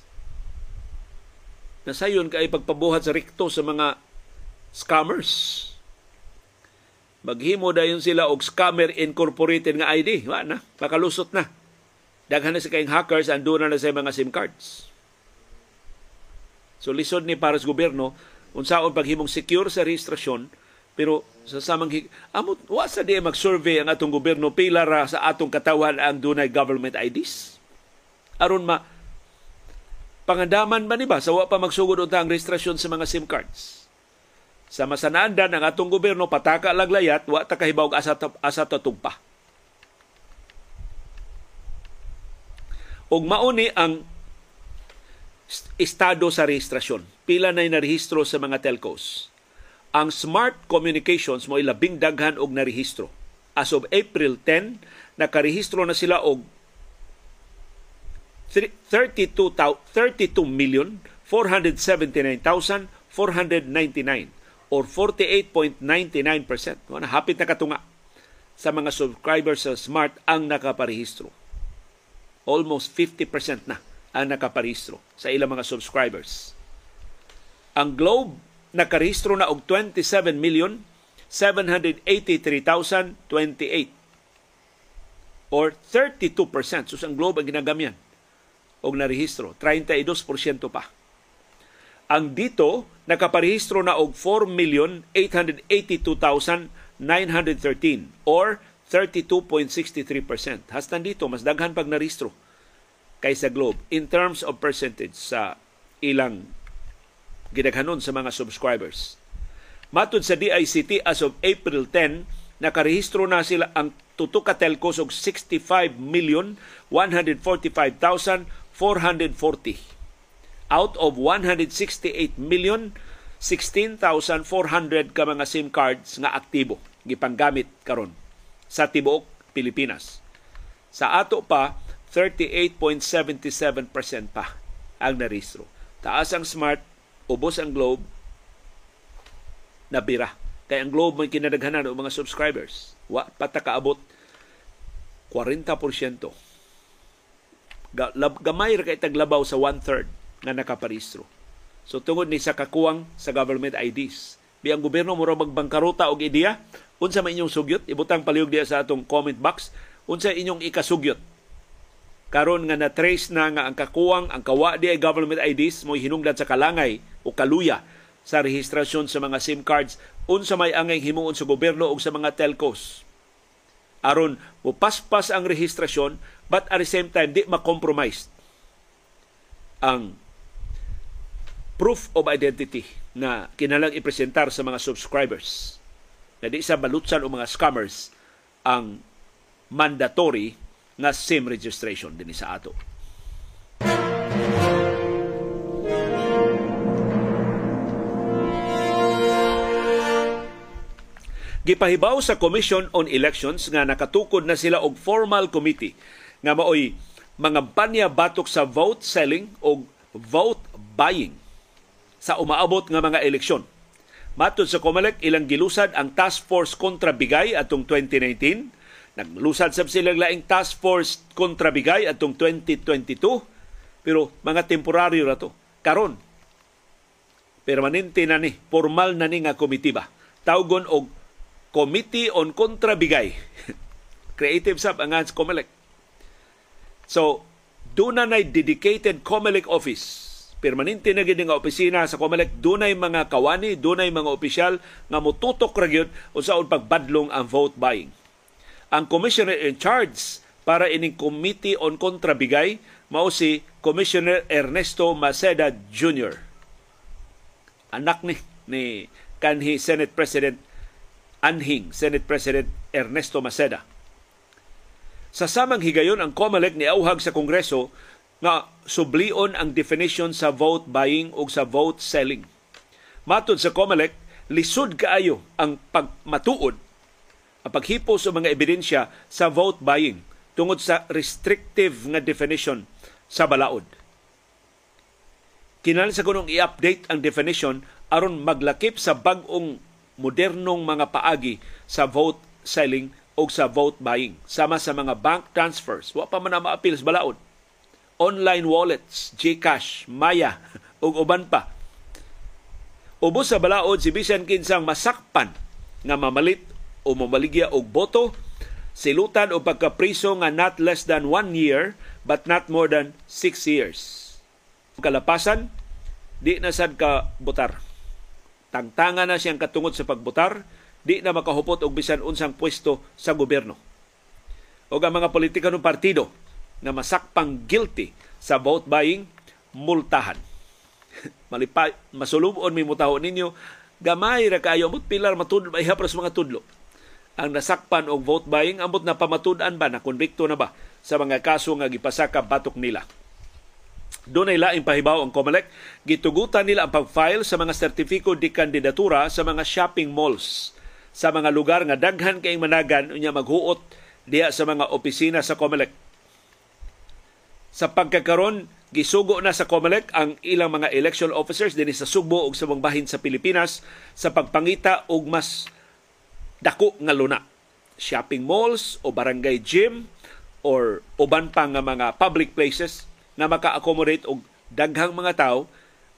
Nasayon kay pagpabuhat sa rikto sa mga scammers. Maghimo dayon sila og scammer incorporated nga ID. Wa na, pakalusot na. Daghan na sa kayong hackers ando na na sa mga SIM cards. So lisod ni para gobyerno unsaon paghimong secure sa registrasyon pero sa samang amot wa sa di mag-survey ang atong gobyerno pila ra sa atong katawan ang dunay government IDs. Aron ma pangandaman ba ni ba sa wa pa magsugod unta ang registrasyon sa mga SIM cards. Sa masanandan ang atong gobyerno pataka laglayat wa ta kahibawog asa asa pa. Og mauni ang estado sa registrasyon. Pila na narehistro sa mga telcos ang Smart Communications mo labing daghan og narehistro. As of April 10, nakarehistro na sila og 32, 32 million 479,499 or 48.99%. Ano, hapit na katunga sa mga subscribers sa Smart ang nakaparehistro. Almost 50% na ang nakaparehistro sa ilang mga subscribers. Ang Globe nakarehistro na og 27 million 783,028 or 32%. So ang globe ang ginagamyan og narehistro, 32% pa. Ang dito nakaparehistro na og 4,882,913 or 32.63%. Hastan dito mas daghan pag narehistro kaysa Globe in terms of percentage sa ilang gidaghanon sa mga subscribers. Matod sa DICT as of April 10, nakarehistro na sila ang tuto ka telcos og 65 million 145,440 out of 168 million 16,400 ka mga SIM cards nga aktibo gipanggamit karon sa tibuok Pilipinas. Sa ato pa 38.77% pa ang narehistro. Taas ang smart ubos ang Globe, nabira. Kaya ang Globe may kinadaghanan o mga subscribers. Wa patakaabot 40%. Gamay ra kay taglabaw sa one-third nga nakaparehistro. So tungod ni sa kakuwang sa government IDs. Bi ang gobyerno mura magbangkaruta og ideya, unsa may inyong sugyot, ibutang palihog diya sa atong comment box, unsa inyong ikasugyot? Karon nga na-trace na nga ang kakuwang ang kawa di ay government IDs mo hinungdan sa kalangay o kaluya sa rehistrasyon sa mga SIM cards. Unsa may angay himuon sa gobyerno o sa mga telcos? Aron mupaspas ang rehistrasyon but at the same time di ma-compromise ang proof of identity na kinalang ipresentar sa mga subscribers na di sa balutsan o mga scammers ang mandatory nga SIM registration din sa ato. Gipahibaw sa Commission on Elections nga nakatukod na sila og formal committee nga maoy mga banya batok sa vote selling o vote buying sa umaabot nga mga eleksyon. Matod sa COMELEC, ilang gilusad ang task force kontra bigay atong 2019. Naglusad sab sila laing task force kontra bigay atong 2022. Pero mga temporaryo ra to. Karon, permanente na ni, formal na ni nga komitiba. Tawgon og Committee on Kontrabigay. Creative sab ang COMELEC. So, doon na dedicated COMELEC office. Permanente na gid nga opisina sa COMELEC. Dunay mga kawani, dunay mga opisyal nga mututok ra gyud unsaon pagbadlong ang vote buying. Ang commissioner in charge para ining Committee on Kontrabigay mao si Commissioner Ernesto Maceda Jr. Anak ni ni kanhi Senate President anhing Senate President Ernesto Maceda. Sa samang higayon ang COMELEC ni auhag sa Kongreso nga sublion ang definition sa vote buying o sa vote selling. Matod sa COMELEC, lisod kaayo ang pagmatuod ang paghipo sa mga ebidensya sa vote buying tungod sa restrictive nga definition sa balaod. Kinahanglan sa kunong i-update ang definition aron maglakip sa bag-ong modernong mga paagi sa vote selling o sa vote buying sama sa mga bank transfers wa pa man na maapil sa balaod online wallets GCash Maya ug uban pa. Ubos sa balaod si bisan kinsang masakpan nga mamalit o mamaligya og boto silutan o pagkapriso nga not less than one year but not more than six years. Kalapasan di na sad ka botar tangtanga na siyang katungod sa pagbutar, di na makahupot og bisan unsang pwesto sa gobyerno. O ang mga politika ng partido na masakpang guilty sa vote buying, multahan. Malipa, masulubon mi mutaho ninyo, gamay ra kayo amot pilar matudlo may hapras mga tudlo. Ang nasakpan og vote buying amot na pamatud-an ba na konbikto na ba sa mga kaso nga gipasaka batok nila. Doon ay laing pahibaw ang COMELEC. Gitugutan nila ang pag-file sa mga sertifiko di kandidatura sa mga shopping malls sa mga lugar nga daghan kay managan unya maghuot diya sa mga opisina sa COMELEC. Sa pagkakaron, gisugo na sa COMELEC ang ilang mga election officers dinhi sa Sugbo ug sa mga bahin sa Pilipinas sa pagpangita og mas dako nga luna. Shopping malls o barangay gym or uban pa nga mga public places na maka-accommodate og daghang mga tao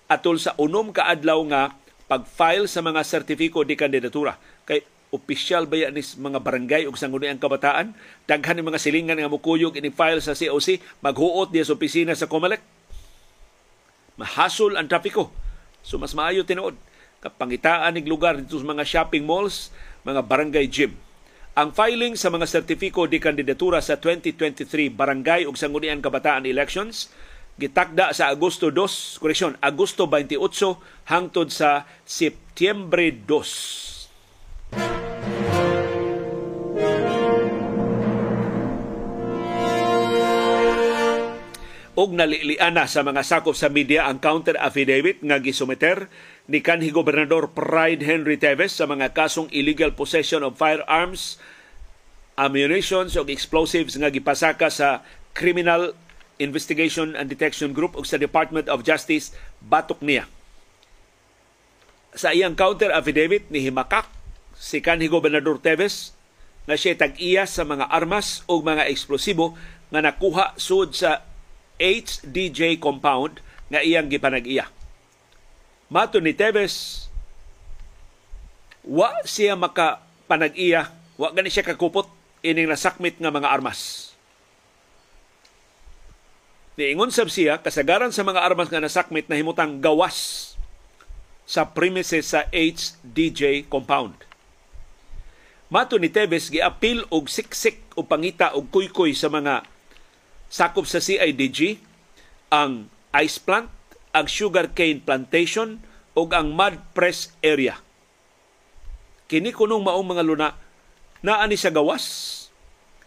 atol sa unom ka adlaw nga pag-file sa mga sertifiko di kandidatura. Kay opisyal ba yan mga barangay ug sangguniang kabataan? Daghan ng mga silingan nga mukuyog ini file sa COC, maghuot diya sa opisina sa COMELEC. Mahasol ang trapiko. So mas maayo tinuod kapangitaan ng lugar dito sa mga shopping malls, mga barangay gym. Ang filing sa mga sertifiko di kandidatura sa 2023 Barangay ug Sangguniang Kabataan Elections gitakda sa Agosto 2, koreksyon, Agosto 28 hangtod sa Setyembre 2. Og naliliana sa mga sakop sa media ang counter affidavit nga gisumiter ni kanhi gobernador Pride Henry Teves sa mga kasong illegal possession of firearms, ammunitions ug explosives nga gipasaka sa Criminal Investigation and Detection Group ug sa Department of Justice batok niya. Sa iyang counter affidavit ni himakak si kanhi gobernador Teves nga siya tag-iya sa mga armas o mga eksplosibo nga nakuha sud sa HDJ compound nga iyang gipanag-iya Mato ni Tevez, wa siya maka panag-iya, wa gani siya kakupot ining nasakmit nga mga armas. Niingon sab siya kasagaran sa mga armas nga nasakmit na himutang gawas sa premises sa HDJ compound. Mato ni Tevez giapil og siksik o pangita og kuykoy sa mga sakop sa CIDG ang ice plant ang sugarcane plantation ug ang mud press area. kini kunong maong mga luna naa ni sa gawas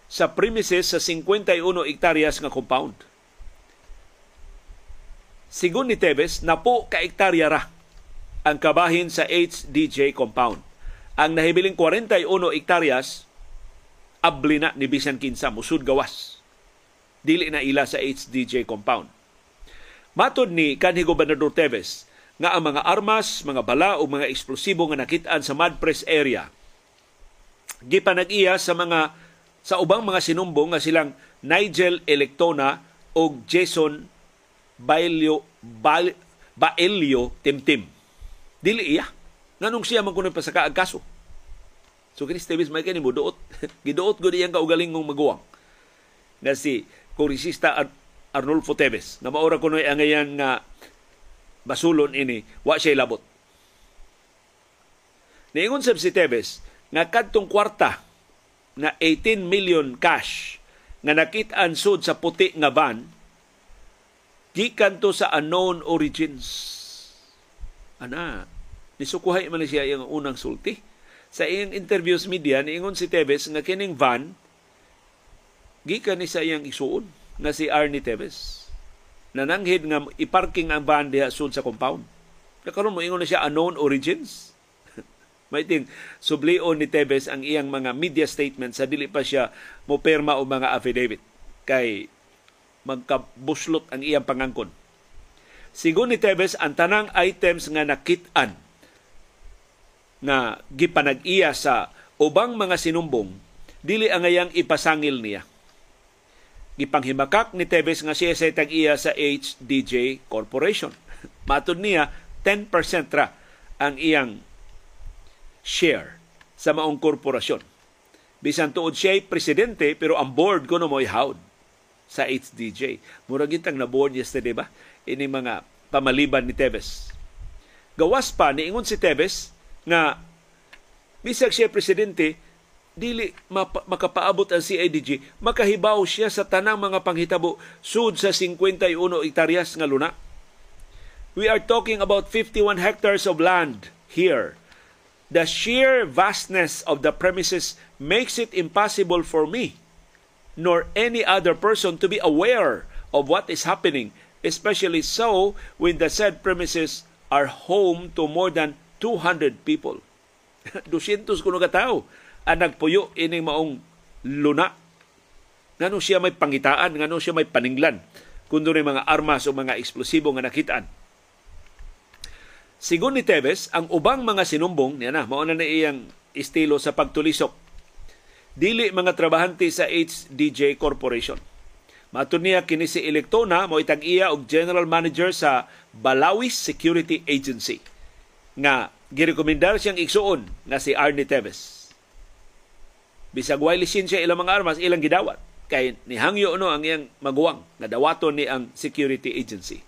sa premises sa 51 hektaryas nga compound. Sigun ni Tebes, napo ka hektarya ra ang kabahin sa HDJ compound. Ang nahibiling 41 hektaryas abli na ni bisan kinsa musud gawas. Dili na ila sa HDJ compound. Matod ni kanhi Gobernador Teves nga ang mga armas, mga bala o mga eksplosibo nga nakitaan sa Madpres area gipanag-iya sa mga sa ubang mga sinumbong nga silang Nigel Electona o Jason Bailio Bail, Baelio Timtim. Dili iya. Nganong siya man kuno pasaka ang kaso. So kini Steves may kani mo duot. Giduot gud iyang kaugaling ng maguwang. Nga si kongresista Ar- Arnulfo Teves na maura kuno ang ngayon nga basulon ini wa siya labot. Niingon sab si Teves nga kadtong kwarta na 18 million cash nga nakit-an sud sa puti nga van gikan to sa unknown origins. Ana, nisukuhay man siya yung unang sulti. Sa iyang interviews media, niingon si Tevez nga kining van gikan ni sa iyang isuon nga si Arnie Tevez. Nananghid nga iparking ang van diha sud sa compound. Nakaroon mo ingon na siya unknown origins. Maiting sublion ni Tevez ang iyang mga media statement sa dili pa siya mo perma o mga affidavit kay magkabuslot ang iyang pangangkon. Sigon ni Tevez, ang tanang items nga nakit-an nga gipanag-iya sa ubang mga sinumbong, dili ang ngayang ipasangil niya. Gipanghimakak ni Tevez nga siya sa tag-iya sa HDJ Corporation. Matod niya, 10% ra ang iyang share sa maong korporasyon. Bisan tuod siya presidente, pero ang board ko no mo'y hawd sa HDJ. Murag gitang nabuon yesterday ba? Ini mga pamaliban ni Tevez. Gawas pa, niingon si Tevez nga bisag siya presidente, dili mapa, makapaabot ang CIDG, makahibaw siya sa tanang mga panghitabo sud sa 51 hektaryas nga luna. We are talking about 51 hectares of land here. The sheer vastness of the premises makes it impossible for me nor any other person to be aware of what is happening, especially so when the said premises are home to more than 200 people. 200 kuno ka tao ang nagpuyo ining maong luna. Ngano siya may pangitaan, ngano siya may paninglan kun doon mga armas o mga eksplosibo nga nakitaan. Sigon ni Tevez, ang ubang mga sinumbong, niya na, mauna na iyang estilo sa pagtulisok dili mga trabahante sa HDJ Corporation. Matud niya kini si Electona mo itag-iya og general manager sa Balawis Security Agency nga girekomendar siyang igsuon nga si Arnie Teves. Bisag way lisensya ilang mga armas ilang gidawat kay nihangyo no ang iyang maguwang nga dawaton ni ang security agency.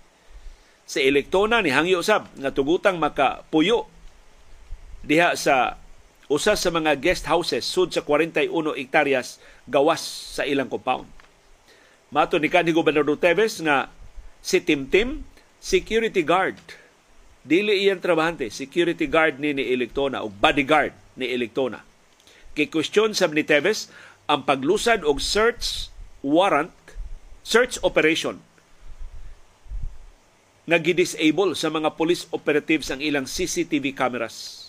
Sa Electona nihangyo sab nga tugutang makapuyo diha sa usa sa mga guest houses sud sa 41 hektaryas gawas sa ilang compound. Mato ni kanhi Gobernador Teves nga si Timtim security guard dili iyang trabahante security guard ni ni Electona o bodyguard ni Electona. Kay question sab ni Teves ang paglusad og search warrant search operation nga gidisable sa mga police operatives ang ilang CCTV cameras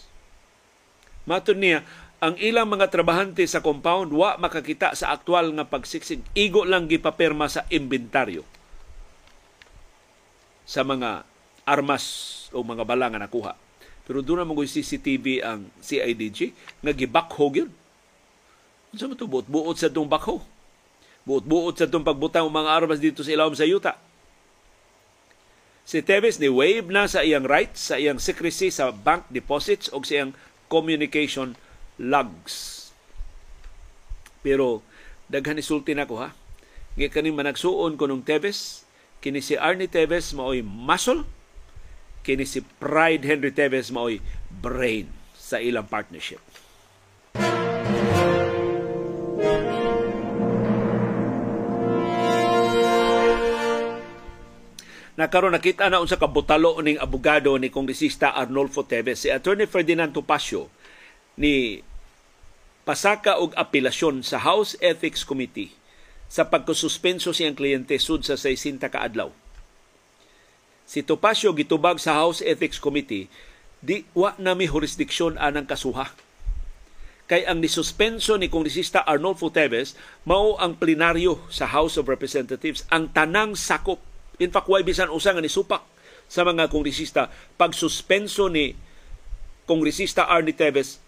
Matun niya, ang ilang mga trabahante sa compound wa makakita sa aktual nga pagsiksig. Igo lang gipapirma sa inventaryo sa mga armas o mga bala nga nakuha. Pero doon naman CCTV ang CIDG nga gibakhog yun. Ano mo ito? Buot-buot sa itong bakho. Buot-buot sa itong pagbutang mga armas dito sa ilawom sa yuta. Si Teves ni wave na sa iyang rights, sa iyang secrecy sa bank deposits o sa iyang communication logs. Pero daghan isulti nako ha. Nga kani managsuon ko nung Tevez, kini si Arnie Tevez maoy muscle, kini si Pride Henry Tevez maoy brain sa ilang partnership. Nakaroon nakita na unsa ka butalo ning abogado ni kongresista Arnolfo Teves si Attorney Ferdinand Topacio ni pasaka og apelasyon sa House Ethics Committee sa pagkususpenso siyang kliyente sud sa 60 ka adlaw. Si Topacio gitubag sa House Ethics Committee di wa na mi jurisdiksyon anang kasuha. Kay ang nisuspenso ni Kongresista Arnolfo Teves mao ang plenaryo sa House of Representatives ang tanang sakop. In fact, why bisan usa nga nisupak sa mga kongresista pagsuspenso ni Kongresista Arnie Teves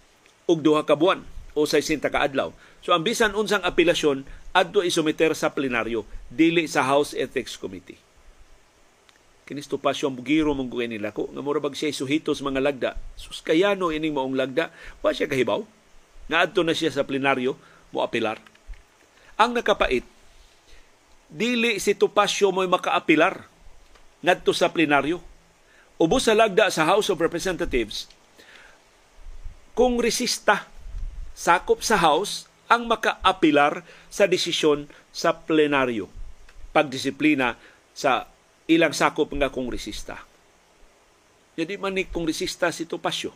og duha ka buwan o 60 ka adlaw. So ang bisan unsang apelasyon adto isumiter sa plenaryo dili sa House Ethics Committee. Kinisto pa siyang bugiro mong guwen nila ko nga mura bag siya suhitos mga lagda. Sus kayano ining maong lagda, wa siya kahibaw. Nga adto na siya sa plenaryo mo apilar. Ang nakapait dili si Tupasyo mo'y makaapilar ngadto sa plenaryo. Ubos sa lagda sa House of Representatives, kung resista sakop sa House ang makaapilar sa desisyon sa plenaryo pagdisiplina sa ilang sakop nga kongresista. Jadi man ni kongresista si Topacio.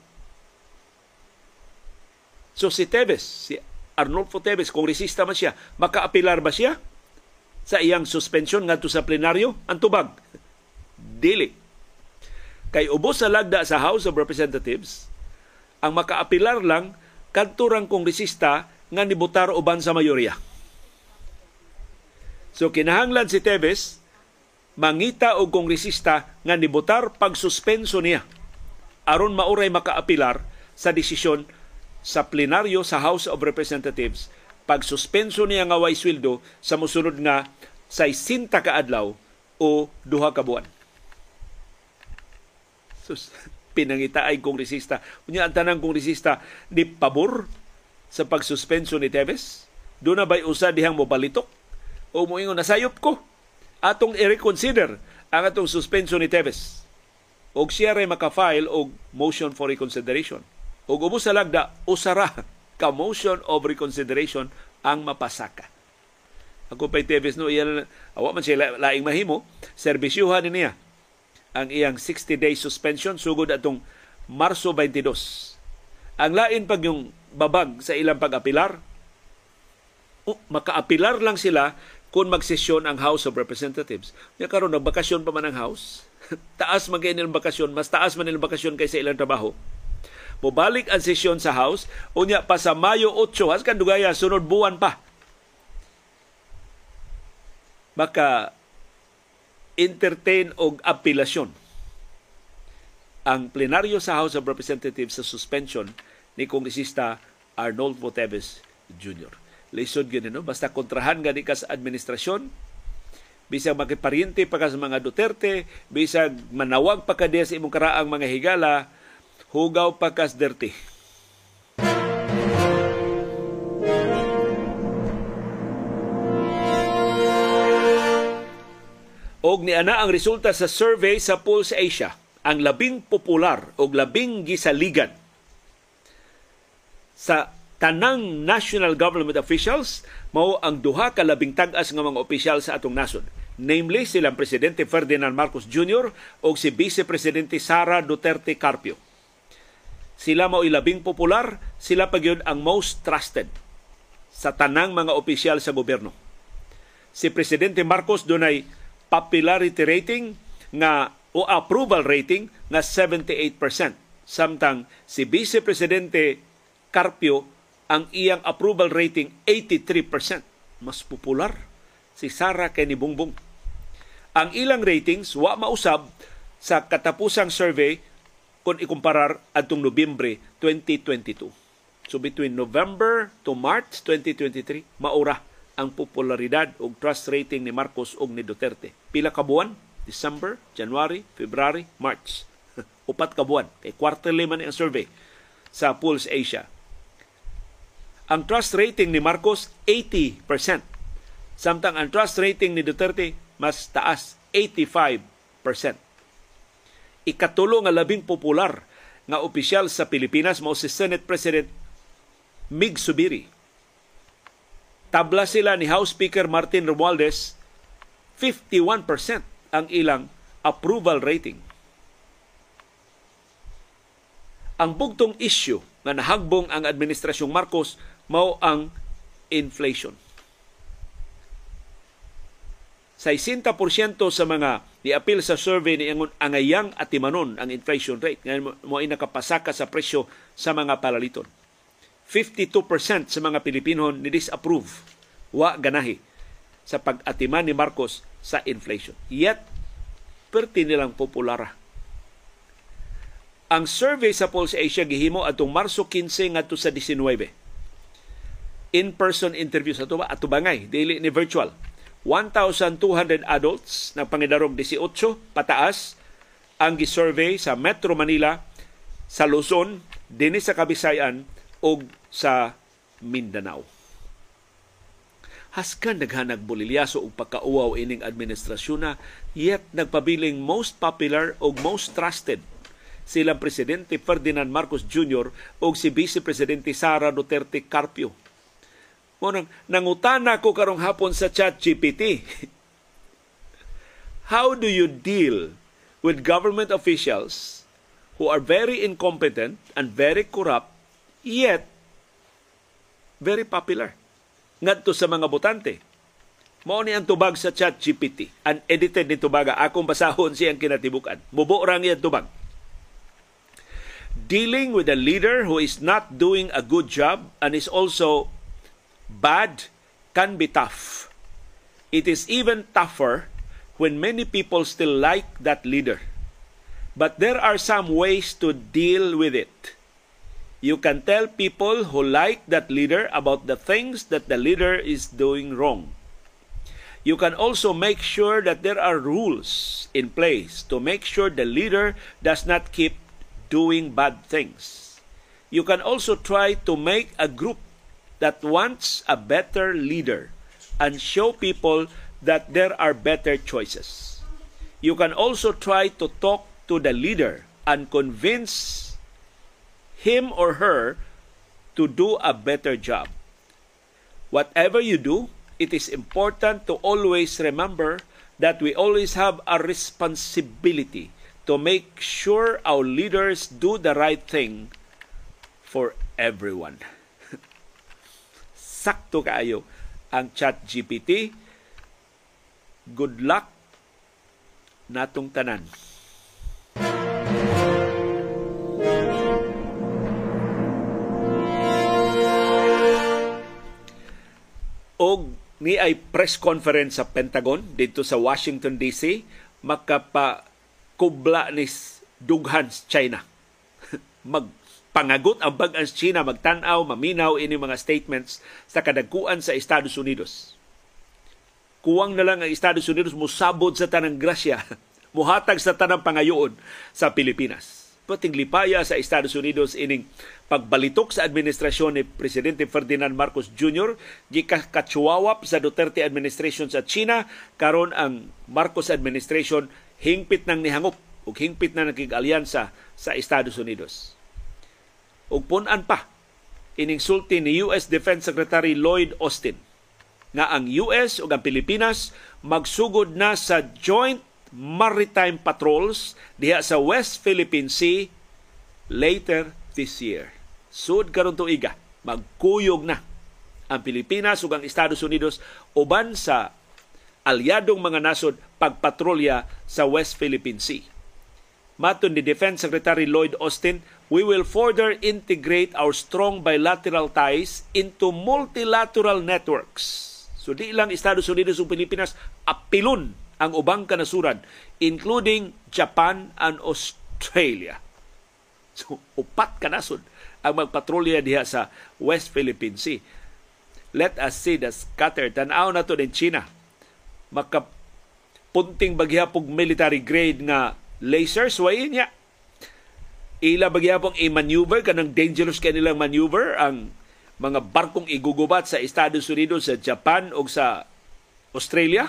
So si Tevez, si Arnolfo Tevez, kongresista man siya, makaapilar ba siya sa iyang suspension ngadto sa plenaryo? Ang tubag, dili. Kay ubos sa lagda sa House of Representatives, ang makaapilar lang kadturang kongresista nga nibutar uban sa mayorya. So kinahanglan si Tevez mangita og kongresista nga nibutar pagsuspenso niya aron mauray makaapilar sa desisyon sa plenaryo sa House of Representatives pagsuspenso niya nga way sweldo sa mosunod nga 60 ka adlaw o duha ka buwan. Sus, pinangita ay kongresista. Unya ang tanang kongresista di pabor sa pagsuspenso ni Tevez? Doon na ba'y usa dihang mobalitok? O moingon nasayop ko? Atong i-reconsider ang atong suspenso ni Tevez. O siya rin makafile og motion for reconsideration. O ubos sa lagda, usara ka motion of reconsideration ang mapasaka. Ako pa'y Tevez no, iyan, awa man siya laing mahimo, serbisyuhan niya ang iyang 60-day suspension sugod atong Marso 22. Ang lain pag yung babag sa ilang pag-apilar. Oh, makaapilar lang sila kung magsesyon ang House of Representatives. Kaya karon nagbakasyon pa man ang House. taas man kayo nilang bakasyon, mas taas man nilang bakasyon kaysa ilang trabaho. Mubalik ang sesyon sa House, unya pa sa Mayo 8, has kan dugaya, sunod buwan pa. Maka entertain og apelasyon ang plenaryo sa House of Representatives sa suspension ni Kongresista Arnolfo Teves Jr. Lisod gini no basta kontrahan gani ka sa administrasyon bisag makipariente pa ka sa mga Duterte, bisag manawag pa ka sa imong karaang mga higala, hugaw pa ka sa dirty. Og ni ana ang resulta sa survey sa Pulse Asia, ang labing popular o labing gisaligan sa tanang national government officials mao ang duha ka labing tag-as nga mga opisyal sa atong nasod. Namely, silang Presidente Ferdinand Marcos Jr. o si Vice Presidente Sara Duterte Carpio. Sila mao labing popular, sila pagyud ang most trusted sa tanang mga opisyal sa gobyerno. Si Presidente Marcos dunay popularity rating nga o approval rating nga 78%. Samtang si Vice Presidente Carpio ang iyang approval rating 83%. Mas popular si Sara kay ni. Ang ilang ratings wa mausab sa katapusang survey kung ikumparar adtong Nobyembre 2022. So between November to March 2023, maura ang popularidad o trust rating ni Marcos o ni Duterte. Pila ka buwan? December, January, February, March. Upat ka buwan. Kay quarterly man ang survey sa Pulse Asia. Ang trust rating ni Marcos 80%. Samtang ang trust rating ni Duterte mas taas 85%. Ikatulo nga labing popular nga opisyal sa Pilipinas mao si Senate President Mig Subiri. Tabla sila ni House Speaker Martin Romualdez 51% ang ilang approval rating. Ang bugtong issue nga nahagbong ang administrasyong Marcos mao ang inflation. 60% sa mga niapil sa survey ni ang angayang at timanon ang inflation rate ngayon mo ay nakapasaka sa presyo sa mga palaliton. 52% sa mga Pilipino ni disapprove wa ganahi sa pag-atiman ni Marcos sa inflation. Yet, perti nilang populara. Ang survey sa Pulse Asia gihimo atong Marso 15 ngadto sa 19. In-person interview sa tuba ato bangay dili ni virtual 1,200 adults na pangidarong 18 pataas ang gisurvey sa Metro Manila, sa Luzon, dinhi sa Kabisayan o sa Mindanao. Haskan naghanag bolilyaso og pagkauaw ining administrasyon yet nagpabiling most popular o most trusted silang Presidente Ferdinand Marcos Jr. o si Vice Presidente Sara Duterte Carpio mo nang nangutana ko karong hapon sa chat GPT. How do you deal with government officials who are very incompetent and very corrupt yet very popular ngadto sa mga botante? Mao ni ang tubag sa chat GPT. Unedited ni tubaga. Akong basahon siyang kinatibukan. Mubo rang yan tubag. Dealing with a leader who is not doing a good job and is also bad can be tough. It is even tougher when many people still like that leader. But there are some ways to deal with it. You can tell people who like that leader about the things that the leader is doing wrong. You can also make sure that there are rules in place to make sure the leader does not keep doing bad things. You can also try to make a group that wants a better leader and show people that there are better choices. You can also try to talk to the leader and convince him or her to do a better job. Whatever you do, it is important to always remember that we always have a responsibility to make sure our leaders do the right thing for everyone sakto kaayo ang chat GPT. Good luck natong tanan. Og ni ay press conference sa Pentagon dito sa Washington DC makapa kubla ni dughan China mag pangagot ang bag-ang China magtanaw, maminaw ini mga statements sa kadagkuan sa Estados Unidos. Kuwang na lang ang Estados Unidos musabod sa tanang grasya, muhatag sa tanang pangayoon sa Pilipinas. Pating lipaya sa Estados Unidos ining pagbalitok sa administrasyon ni Presidente Ferdinand Marcos Jr. gikakatsuwawap sa Duterte administration sa China karon ang Marcos administration hingpit nang nihangop ug hingpit na nakig-alyansa sa Estados Unidos ug punan pa ining sulti ni US Defense Secretary Lloyd Austin nga ang US ug ang Pilipinas magsugod na sa joint maritime patrols diha sa West Philippine Sea later this year. Sud karon tuiga magkuyog na ang Pilipinas ug ang Estados Unidos uban sa alyadong mga nasod pagpatrolya sa West Philippine Sea. Maton ni Defense Secretary Lloyd Austin, we will further integrate our strong bilateral ties into multilateral networks. So di lang Estados Unidos ug Pilipinas apilon ang ubang kanasuran including Japan and Australia. So upat kanasod ang magpatrolya diha sa West Philippine Sea. Let us see the scatter. Tanaw na to din China. Maka punting bagyapog military grade nga lasers way niya ila bagyapong i-maneuver kanang dangerous kanilang maneuver ang mga barkong igugubat sa Estados Unidos, sa Japan o sa Australia.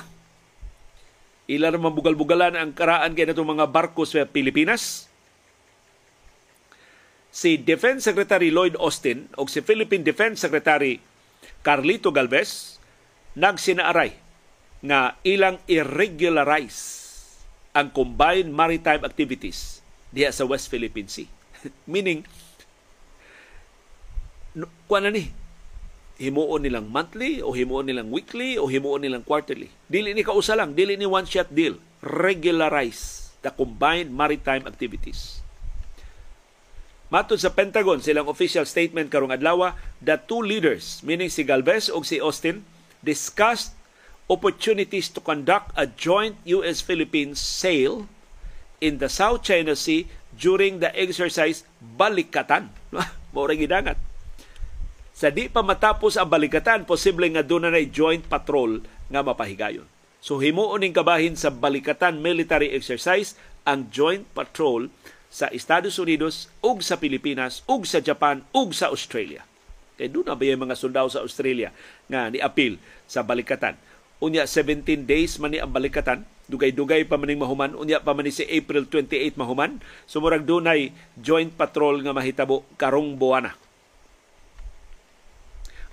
Ila naman bugal-bugalan ang karaan kay natong mga barko sa Pilipinas. Si Defense Secretary Lloyd Austin o si Philippine Defense Secretary Carlito Galvez nagsinaaray nga ilang irregularize ang combined maritime activities diha sa West Philippine Sea. Meaning, no, kuan na ni himuon nilang monthly o himuon nilang weekly o himuon nilang quarterly. Dili ni kausa lang, dili ni one shot deal. Regularize the combined maritime activities. Matod sa Pentagon, silang official statement karong adlaw, the two leaders, meaning si Galvez o si Austin, discussed opportunities to conduct a joint US-Philippines sail in the South China Sea during the exercise Balikatan. Maurang gidangat sa di pa matapos ang balikatan, posible nga doon na joint patrol nga mapahigayon. So himuon ning kabahin sa balikatan military exercise ang joint patrol sa Estados Unidos ug sa Pilipinas ug sa Japan ug sa Australia. Kay doon na ba yung mga sundao sa Australia nga ni-appeal sa balikatan. Unya 17 days man ni ang balikatan, dugay-dugay pa maning mahuman, unya pa man si April 28 mahuman, sumurag dunay joint patrol nga mahitabo karong buwana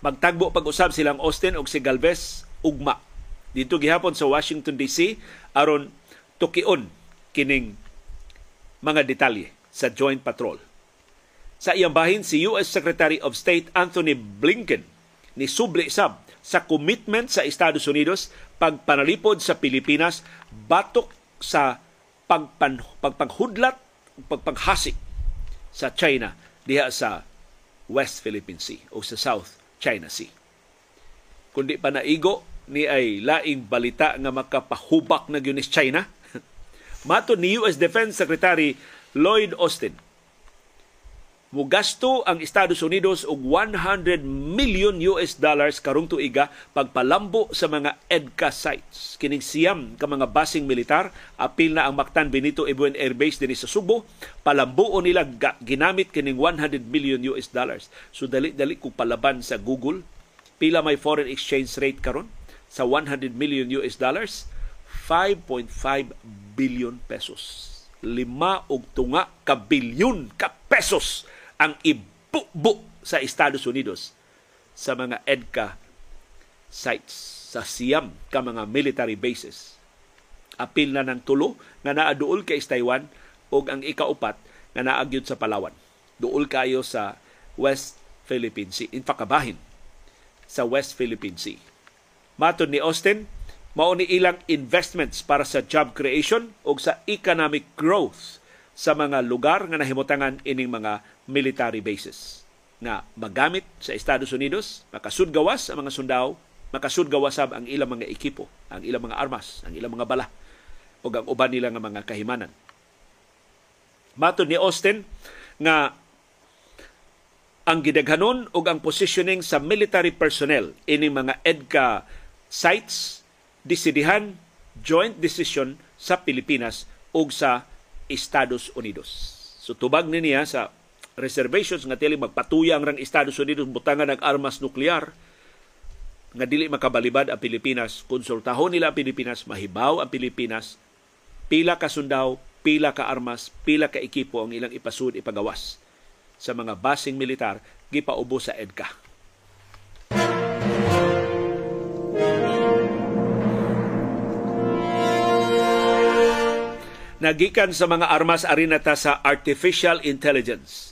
Magtagbo pag-usab silang Austin ug si Galvez ugma. Dito gihapon sa Washington DC aron tukion kining mga detalye sa joint patrol. Sa iyang bahin si US Secretary of State Anthony Blinken ni subli sab sa commitment sa Estados Unidos pagpanalipod sa Pilipinas batok sa pagpan, pagpanghudlat pagpanghasik sa China diha sa West Philippine Sea o sa South China Sea. Kundi pa naigo ni ay laing balita nga makapahubak na gyud China. Mato ni US Defense Secretary Lloyd Austin mugasto ang Estados Unidos og 100 million US dollars karong tuiga pagpalambo sa mga EDCA sites. Kining siyam ka mga basing militar, apil na ang Mactan Benito Ebuen Air Base dinhi sa Subo, palambuo nila ginamit kining 100 million US dollars. So dali-dali ko palaban sa Google pila may foreign exchange rate karon sa 100 million US dollars 5.5 billion pesos. Lima og tunga ka bilyon ka pesos ang ibubo sa Estados Unidos sa mga EDCA sites sa siyam ka mga military bases. Apil na ng tulo nga naaduol kay Taiwan ug ang ikaupat nga naagyod sa Palawan. Duol kayo sa West Philippine Sea. In kabahin sa West Philippine Sea. Matod ni Austin, mao ni ilang investments para sa job creation ug sa economic growth sa mga lugar nga nahimutangan ining mga military bases nga magamit sa Estados Unidos, makasudgawas ang mga sundao, makasudgawasab ang ilang mga ekipo, ang ilang mga armas, ang ilang mga bala, o ang uban nila nga mga kahimanan. Matod ni Austin nga ang gidaghanon ug ang positioning sa military personnel ini mga EDCA sites disidihan joint decision sa Pilipinas ug sa Estados Unidos. So tubag ni niya sa reservations nga tili magpatuyang rang Estados Unidos butangan ng armas nuklear nga dili makabalibad ang Pilipinas. Konsultahon nila ang Pilipinas mahibaw ang Pilipinas. Pila ka sundaw pila ka armas pila ka ekipo ang ilang ipasud ipagawas sa mga basing militar. Gipaubo sa EDCA. Nagikan sa mga armas arinata sa artificial intelligence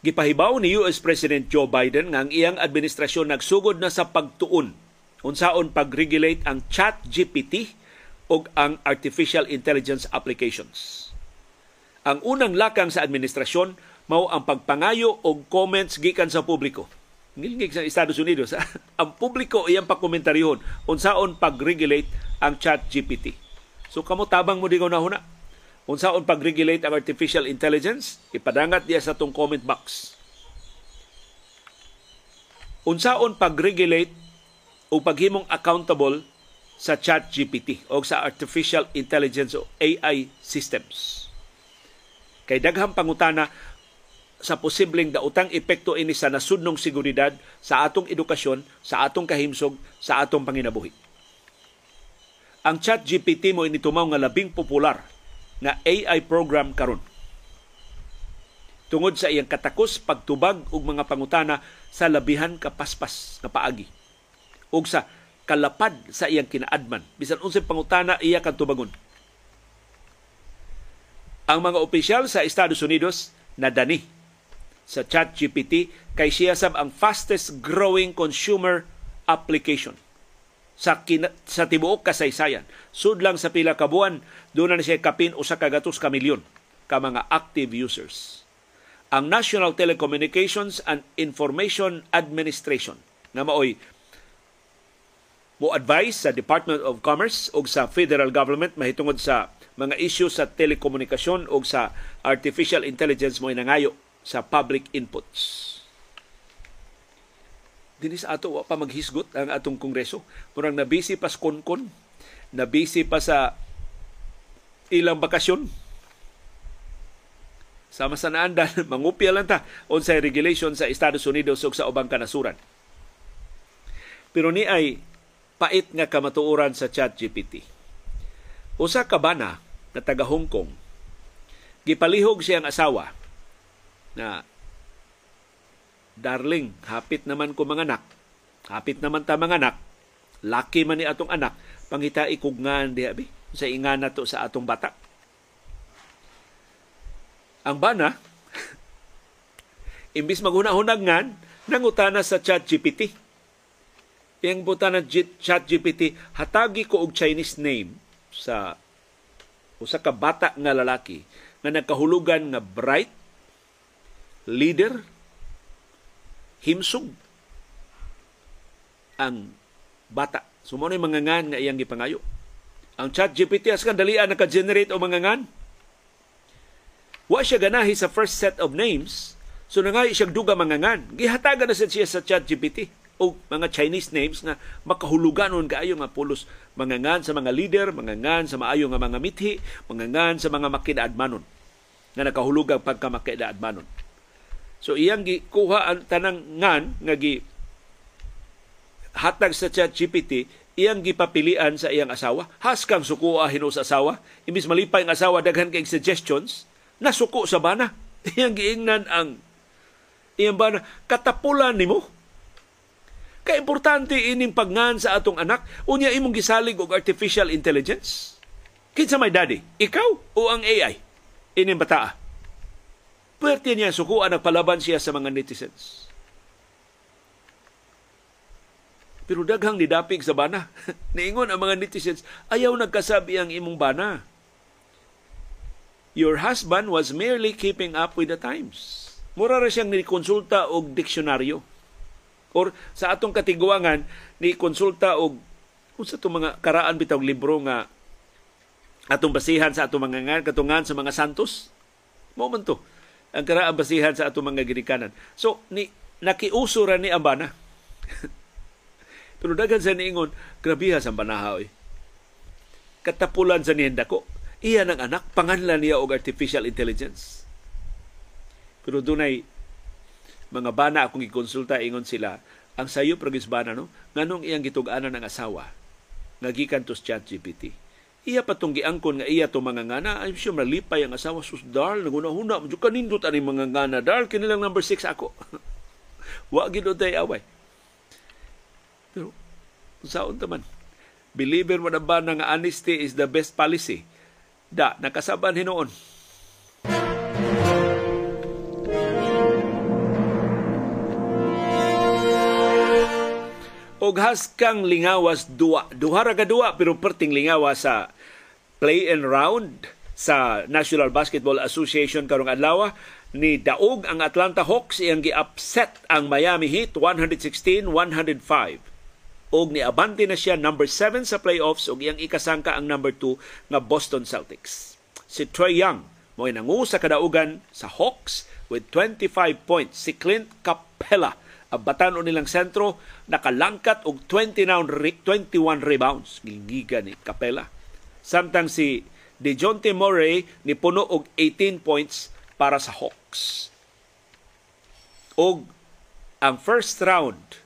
Gipahibaw ni US President Joe Biden nga ang iyang administrasyon nagsugod na sa pagtuon unsaon pag-regulate ang Chat GPT o ang artificial intelligence applications. Ang unang lakang sa administrasyon mao ang pagpangayo og comments gikan sa publiko. Ngilngig sa Estados Unidos, ang publiko iyang pakomentaryhon unsaon pag-regulate ang Chat GPT. So kamo tabang mo di ko na huna unsaon pag-regulate ang artificial intelligence, ipadangat diya sa tong comment box. Unsaon pag-regulate o paghimong accountable sa chat GPT o sa artificial intelligence o AI systems. Kay daghang pangutana sa posibleng dautang epekto ini sa nasudnong seguridad sa atong edukasyon, sa atong kahimsog, sa atong panginabuhi. Ang chat GPT mo initumaw nga labing popular nga AI program karon. Tungod sa iyang katakos pagtubag og mga pangutana sa labihan kapaspas nga paagi. ug sa kalapad sa iyang kinaadman bisan unsay pangutana iya kan tubagon. Ang mga opisyal sa Estados Unidos nadani sa ChatGPT kay siya sab ang fastest growing consumer application sa kina, sa tibuok kasaysayan. Sud lang sa pila ka buwan, doon na siya kapin usa ka gatos ka milyon ka mga active users. Ang National Telecommunications and Information Administration nga maoy mo advise sa Department of Commerce o sa federal government mahitungod sa mga issue sa telekomunikasyon o sa artificial intelligence mo nangayo sa public inputs dinis ato wa pa maghisgot ang atong kongreso. Murang nabisi pa sa konkon nabisi pa sa ilang bakasyon. Sama sa naandan mangupya lang ta unsay regulation sa Estados Unidos ug sa ubang kanasuran. Pero ni ay pait nga kamatuoran sa ChatGPT. Usa ka bana na taga Hong Kong gipalihog siyang asawa na darling, hapit naman ko mga anak. Hapit naman ta mga anak. Laki man ni atong anak. Pangita ikugngan di abi sa ingana to sa atong bata. Ang bana, imbis maghunahunag ngan, nangutana sa chat GPT. Yang buta ng chat GPT, hatagi ko og Chinese name sa usa ka bata nga lalaki nga nagkahulugan nga bright, leader, himsog ang bata. So mo mga ngan nga iyang gipangayo. Ang chat GPT as kan dalian naka-generate o mga ngan. Wa siya ganahi sa first set of names. So nangay siya duga mga ngan. Gihatagan na siya sa chat GPT o mga Chinese names nga makahuluganon kaayo nga pulos mga ngan sa mga leader, mga ngan sa maayo nga mga mithi, mga ngan sa mga makidaadmanon nga nakahulugang pagka makidaadmanon. So iyang gikuha ang tanang ngan nga gi hatag sa chat GPT, iyang gipapilian sa iyang asawa. Haskang suko hino sa asawa. Imbis malipay ang asawa, daghan kay suggestions, nasuko sa bana. Iyang giingnan ang iyang bana, katapulan nimo. Kay importante ining pagngan sa atong anak, unya imong gisalig og artificial intelligence. Kinsa may daddy? Ikaw o ang AI? Ining bataa. Pwerte niya sukuan nagpalaban siya sa mga netizens. Pero daghang nidapig sa bana. Niingon ang mga netizens, ayaw nagkasabi ang imong bana. Your husband was merely keeping up with the times. Mura ra siyang ni-konsulta og diksyonaryo. Or sa atong katiguangan, ni konsulta og kung sa itong mga karaan bitawg libro nga atong basihan sa atong mga ngan, katungan sa mga santos. Mo man to ang karaang basihan sa ato mga ginikanan. So, ni, nakiuso ra ni Ambana. Pero dagan sa niingon, grabiha sa banahaw eh. Katapulan sa niyenda ko, iya ng anak, panganlan niya og artificial intelligence. Pero dunay mga bana akong gikonsulta ingon sila, ang sayo pragis bana no, nganong iyang gitug-anan ng asawa, ngagikan to chat GPT iya patong giangkon nga iya to mga ngana. I'm sure malipay ang asawa. Sus dal naguna-huna mo. Kanindot ani mga ngana. Dal kini lang number 6 ako. Wa gid tay away. Pero saon taman believer man ba nga honesty is the best policy? Da nakasaban hinuon og haskang lingawas duwa. Duha ra ka pero perting lingawa sa play and round sa National Basketball Association karong adlaw ni daog ang Atlanta Hawks iyang gi-upset ang Miami Heat 116-105 og ni abante na siya number 7 sa playoffs og iyang ikasangka ang number 2 nga Boston Celtics. Si Troy Young mo nangu sa kadaugan sa Hawks with 25 points. Si Clint Capella batanon nilang sentro nakalangkat og 29 21 rebounds. Gilgiga ni Capella samtang si DeJounte Murray ni puno og 18 points para sa Hawks. Og ang first round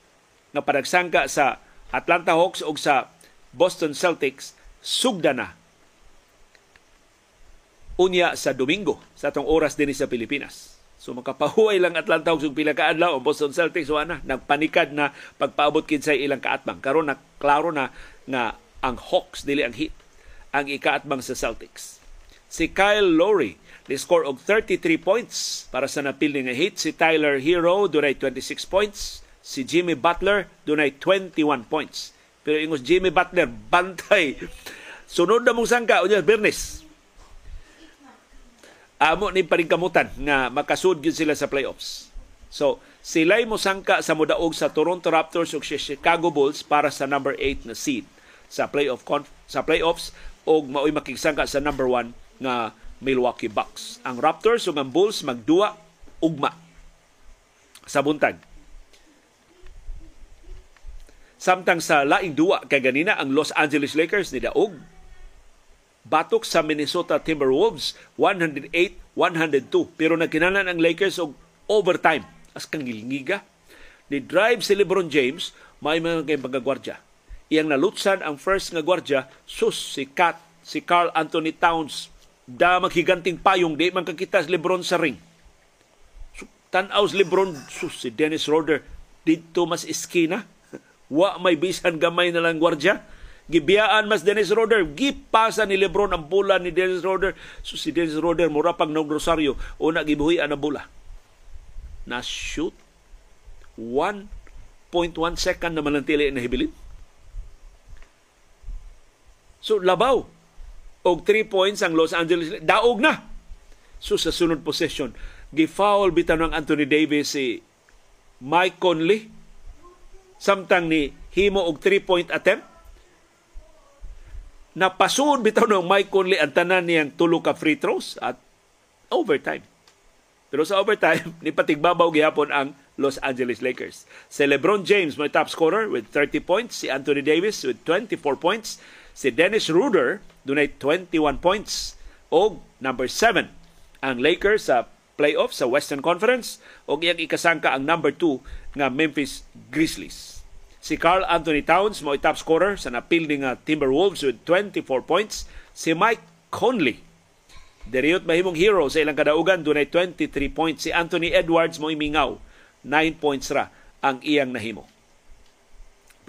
nga panagsangka sa Atlanta Hawks og sa Boston Celtics sugda na. Unya sa Domingo sa atong oras din sa Pilipinas. So makapahuway lang Atlanta og pila ka adlaw Boston Celtics wala na nagpanikad na pagpaabot kinsay ilang kaatbang. Karon na klaro na nga ang Hawks dili ang Heat ang ikaatbang sa Celtics. Si Kyle Lowry Ni score og 33 points para sa napili nga hit si Tyler Hero dunay 26 points, si Jimmy Butler dunay 21 points. Pero ingos Jimmy Butler bantay sunod na mong sangka unya Bernes. Amo ni paringkamutan nga makasud gyud sila sa playoffs. So, sila'y mo sangka sa mudaog sa Toronto Raptors ug Chicago Bulls para sa number 8 na seed sa playoff sa playoffs og maoy makigsangka sa number 1 nga Milwaukee Bucks. Ang Raptors ug ang Bulls magduwa ugma sa buntag. Samtang sa laing duwa kay ganina ang Los Angeles Lakers ni daog batok sa Minnesota Timberwolves 108-102 pero nagkinanan ang Lakers og overtime as kang gilngiga ni drive si LeBron James may mga kay pagagwardya iyang nalutsan ang first nga gwardya sus si Kat si Carl Anthony Towns da maghiganting payong di man kakita si Lebron sa ring. So, tanaw si Lebron, sus, si Dennis Roder, dito mas iskina. Wa may bisan gamay na lang gwardya. Gibiyaan mas Dennis Roder. Gipasa ni Lebron ang bola ni Dennis Roder. So si Dennis Roder mura pag Rosario una gibuhi ang bola. Na shoot 1.1 second na manantili na hibilin. So labaw og 3 points ang Los Angeles daog na so sa sunod possession gifoul bitaw ng Anthony Davis si Mike Conley samtang ni himo og 3 point attempt napasud bitaw ng Mike Conley ang tanan niyang tulo ka free throws at overtime. Pero sa overtime ni patigbabaw gihapon ang Los Angeles Lakers. Si LeBron James may top scorer with 30 points, si Anthony Davis with 24 points, si Dennis Ruder dunay 21 points. Og number 7 ang Lakers sa playoff sa Western Conference. Og iyang ikasangka ang number 2 nga Memphis Grizzlies. Si Carl Anthony Towns mo top scorer sa napilding nga Timberwolves with 24 points. Si Mike Conley Deriyot mahimong hero sa ilang kadaugan dunay 23 points. Si Anthony Edwards mo imingaw 9 points ra ang iyang nahimo.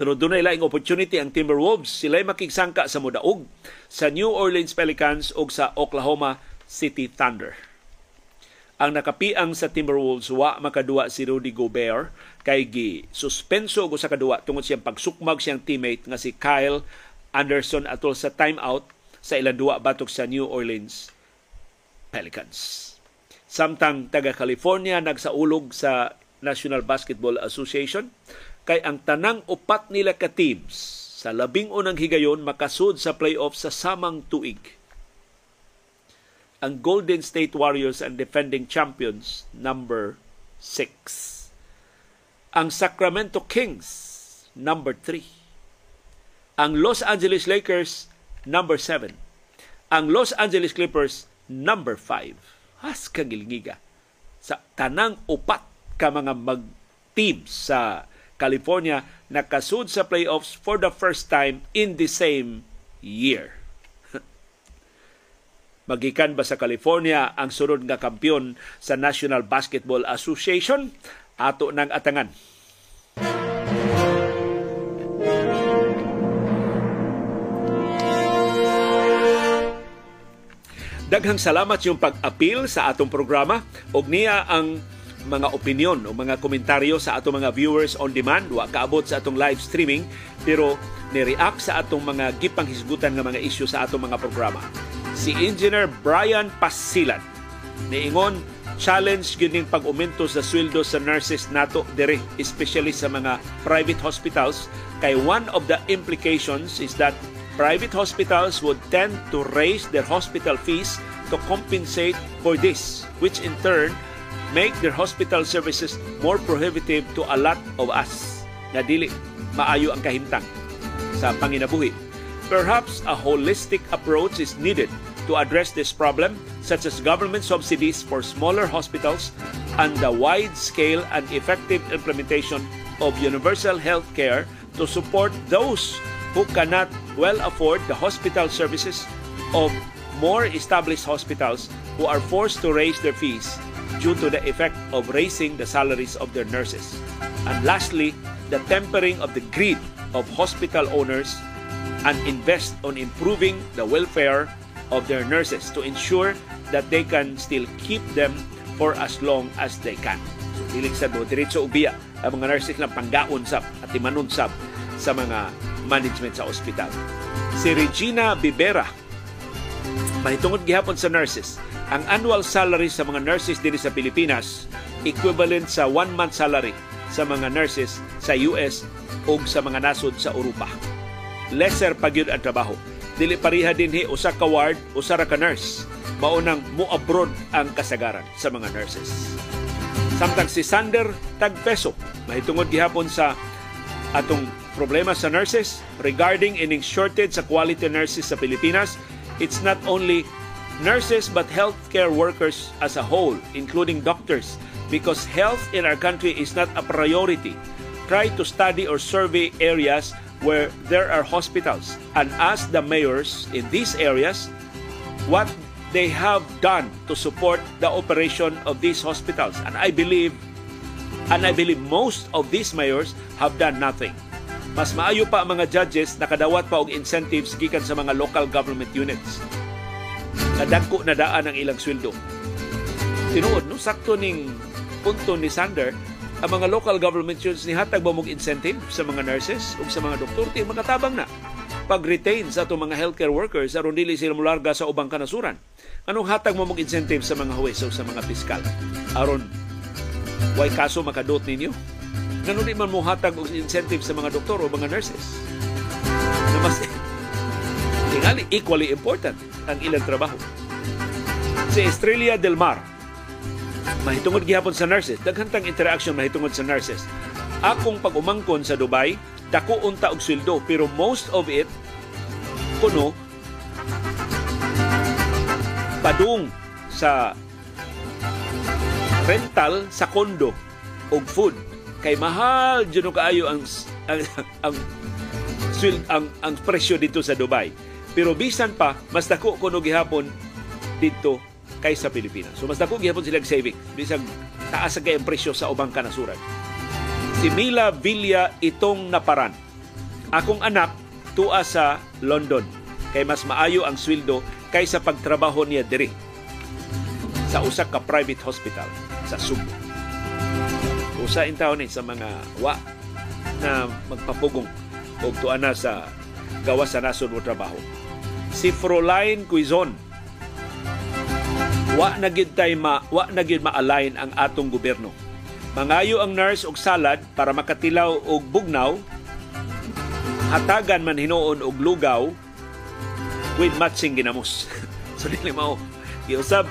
Pero doon laing opportunity ang Timberwolves. Sila'y makigsangka sa mudaog sa New Orleans Pelicans o sa Oklahoma City Thunder. Ang nakapiang sa Timberwolves wa makadua si Rudy Gobert kay gi suspenso go sa kadua tungod siyang pagsukmag siyang teammate nga si Kyle Anderson atol sa timeout sa ilang duwa batok sa New Orleans Pelicans. Samtang taga California nagsaulog sa National Basketball Association kay ang tanang upat nila ka teams sa labing unang higayon makasud sa playoff sa samang tuig. Ang Golden State Warriors ang defending champions number 6. Ang Sacramento Kings number 3. Ang Los Angeles Lakers number 7. Ang Los Angeles Clippers number 5. Has kagilngiga sa tanang upat ka mga mag teams sa California nakasud sa playoffs for the first time in the same year. Magikan ba sa California ang sunod nga kampiyon sa National Basketball Association? Ato ng atangan. Daghang salamat yung pag-apil sa atong programa og niya ang mga opinion o mga komentaryo sa atong mga viewers on demand wa kaabot sa atong live streaming pero ni-react sa atong mga gipanghisgutan nga mga isyu sa atong mga programa. Si Engineer Brian Pasilan niingon challenge gining pag-umento sa sweldo sa nurses nato dire especially sa mga private hospitals. Kay one of the implications is that private hospitals would tend to raise their hospital fees to compensate for this which in turn make their hospital services more prohibitive to a lot of us. Na dili maayo ang kahimtang sa panginabuhi. Perhaps a holistic approach is needed to address this problem, such as government subsidies for smaller hospitals and the wide-scale and effective implementation of universal health care to support those who cannot well afford the hospital services of more established hospitals who are forced to raise their fees due to the effect of raising the salaries of their nurses. And lastly, the tempering of the greed of hospital owners and invest on improving the welfare of their nurses to ensure that they can still keep them for as long as they can. So, dili sa mo, diretso ubiya ang mga nurses lang panggaon sab at timanon sab sa mga management sa ospital. Si Regina Bibera, mahitungod gihapon sa nurses, ang annual salary sa mga nurses diri sa Pilipinas equivalent sa one month salary sa mga nurses sa US o sa mga nasod sa Europa. Lesser pagyud ang trabaho. Dili pareha dinhi usa ka ward, usa ra ka nurse. Maunang mo abroad ang kasagaran sa mga nurses. Samtang si Sander Tagpeso, mahitungod gihapon sa atong problema sa nurses regarding ining shortage sa quality nurses sa Pilipinas, it's not only nurses but healthcare workers as a whole, including doctors, because health in our country is not a priority. Try to study or survey areas where there are hospitals and ask the mayors in these areas what they have done to support the operation of these hospitals. And I believe and I believe most of these mayors have done nothing. Mas maayo pa ang mga judges nakadawat pa og incentives gikan sa mga local government units nadagko na daan ang ilang sweldo. Tinuod, no? sakto ning punto ni Sander, ang mga local government units ni hatag ba mong incentive sa mga nurses o sa mga doktor, ti makatabang na pag-retain sa itong mga healthcare workers aron dili sila mularga sa ubang kanasuran. Anong hatag mo mong incentive sa mga huwes o sa mga piskal? Aron, why kaso makadot ninyo? Ganun di man mo hatag og incentive sa mga doktor o mga nurses? Na mas tingali equally important ang ilang trabaho. Si Estrella Del Mar, mahitungod gihapon sa nurses, daghantang interaction mahitungod sa nurses. Akong pag-umangkon sa Dubai, dako unta og sweldo pero most of it kuno padung sa rental sa kondo og food kay mahal jud kaayo ang ang ang, ang, ang, ang presyo dito sa Dubai. Pero bisan pa, mas dako kuno gihapon dito kaysa Pilipinas. So mas dako gihapon sila saving. Bisag taas ang presyo sa ubang kanasuran. Si Mila Villa itong naparan. Akong anak tuwa sa London kay mas maayo ang sweldo kaysa pagtrabaho niya diri sa usa ka private hospital sa Subo. Usa in taon ni sa mga wa na magpapugong og tuana sa gawas sa nasod mo trabaho si Froline Quizon. Wa na gid tay ma wa na gid ma-align ang atong gobyerno. Mangayo ang nurse og salad para makatilaw og bugnaw. Hatagan man hinuon og lugaw with matching ginamos. so dili mao. Giusab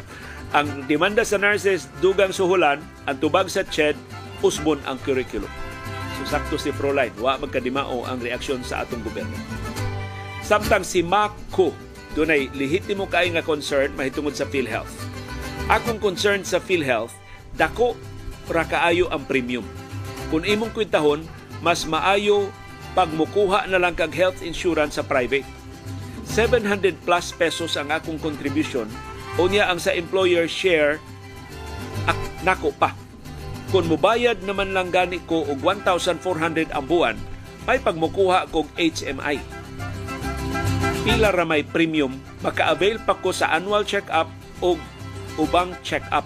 ang demanda sa nurses dugang suhulan, ang tubag sa CHED usbon ang curriculum. So sakto si Froline, wa magkadimao ang reaksyon sa atong gobyerno. Samtang si Mako, dunay lehitimo kay nga concern mahitungod sa PhilHealth. Akong concern sa PhilHealth, dako ra kaayo ang premium. Kung imong kwintahon, mas maayo pag mukuha na lang kag health insurance sa private. 700 plus pesos ang akong contribution unya ang sa employer share ak, nako pa. Kung mubayad naman lang gani ko og 1,400 ang buwan, may pagmukuha kog HMI pila ra may premium, maka-avail pa ko sa annual check-up o ubang check-up,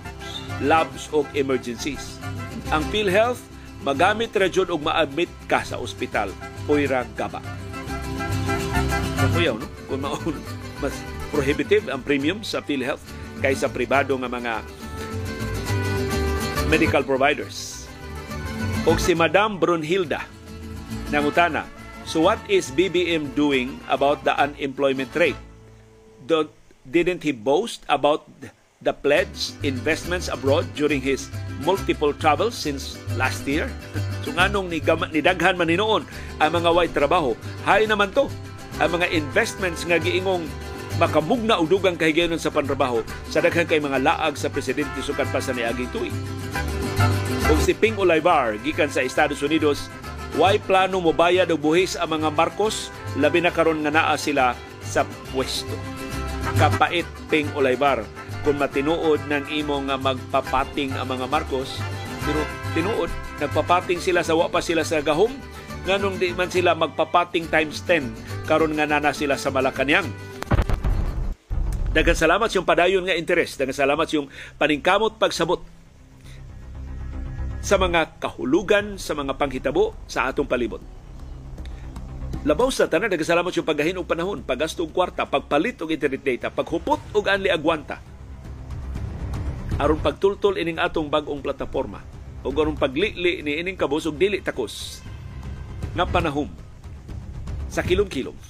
labs o emergencies. Ang PhilHealth, magamit ra jud og ma-admit ka sa ospital, puira gaba. Kakuyaw, no? Kung maun, mas prohibitive ang premium sa PhilHealth kaysa pribado nga mga medical providers. O si Madam Brunhilda, nangutana, So what is BBM doing about the unemployment rate? Don't, didn't he boast about the pledge investments abroad during his multiple travels since last year? so nganong ni, ni daghan man hinoon ang mga white trabaho, hay naman to. Ang mga investments nga giingong makamugna og dugang kahigayon sa pantrabaho sa daghan kay mga laag sa presidente sukat pa sa niaging tuig. Kung si Ping Olivar gikan sa Estados Unidos Why plano mo bayad og buhis ang mga Marcos labi na karon nga naa sila sa pwesto. Kapait ping Olaybar kung matinuod ng imo nga magpapating ang mga Marcos pero tinuod nagpapating sila sa wa pa sila sa gahom nganong di man sila magpapating times 10 karon nga nana sila sa Malacañang Daghang salamat yung padayon nga interes. Daghang salamat yung paningkamot pagsabot sa mga kahulugan, sa mga panghitabo sa atong palibot. Labaw sa tanan, daghang salamat yung paggahin og panahon, paggasto og kwarta, pagpalit og internet data, paghupot og anli agwanta. Aron pagtultol ining atong bag-ong plataporma o aron paglili ni ining kabus og dili takos nga panahon sa kilom-kilom.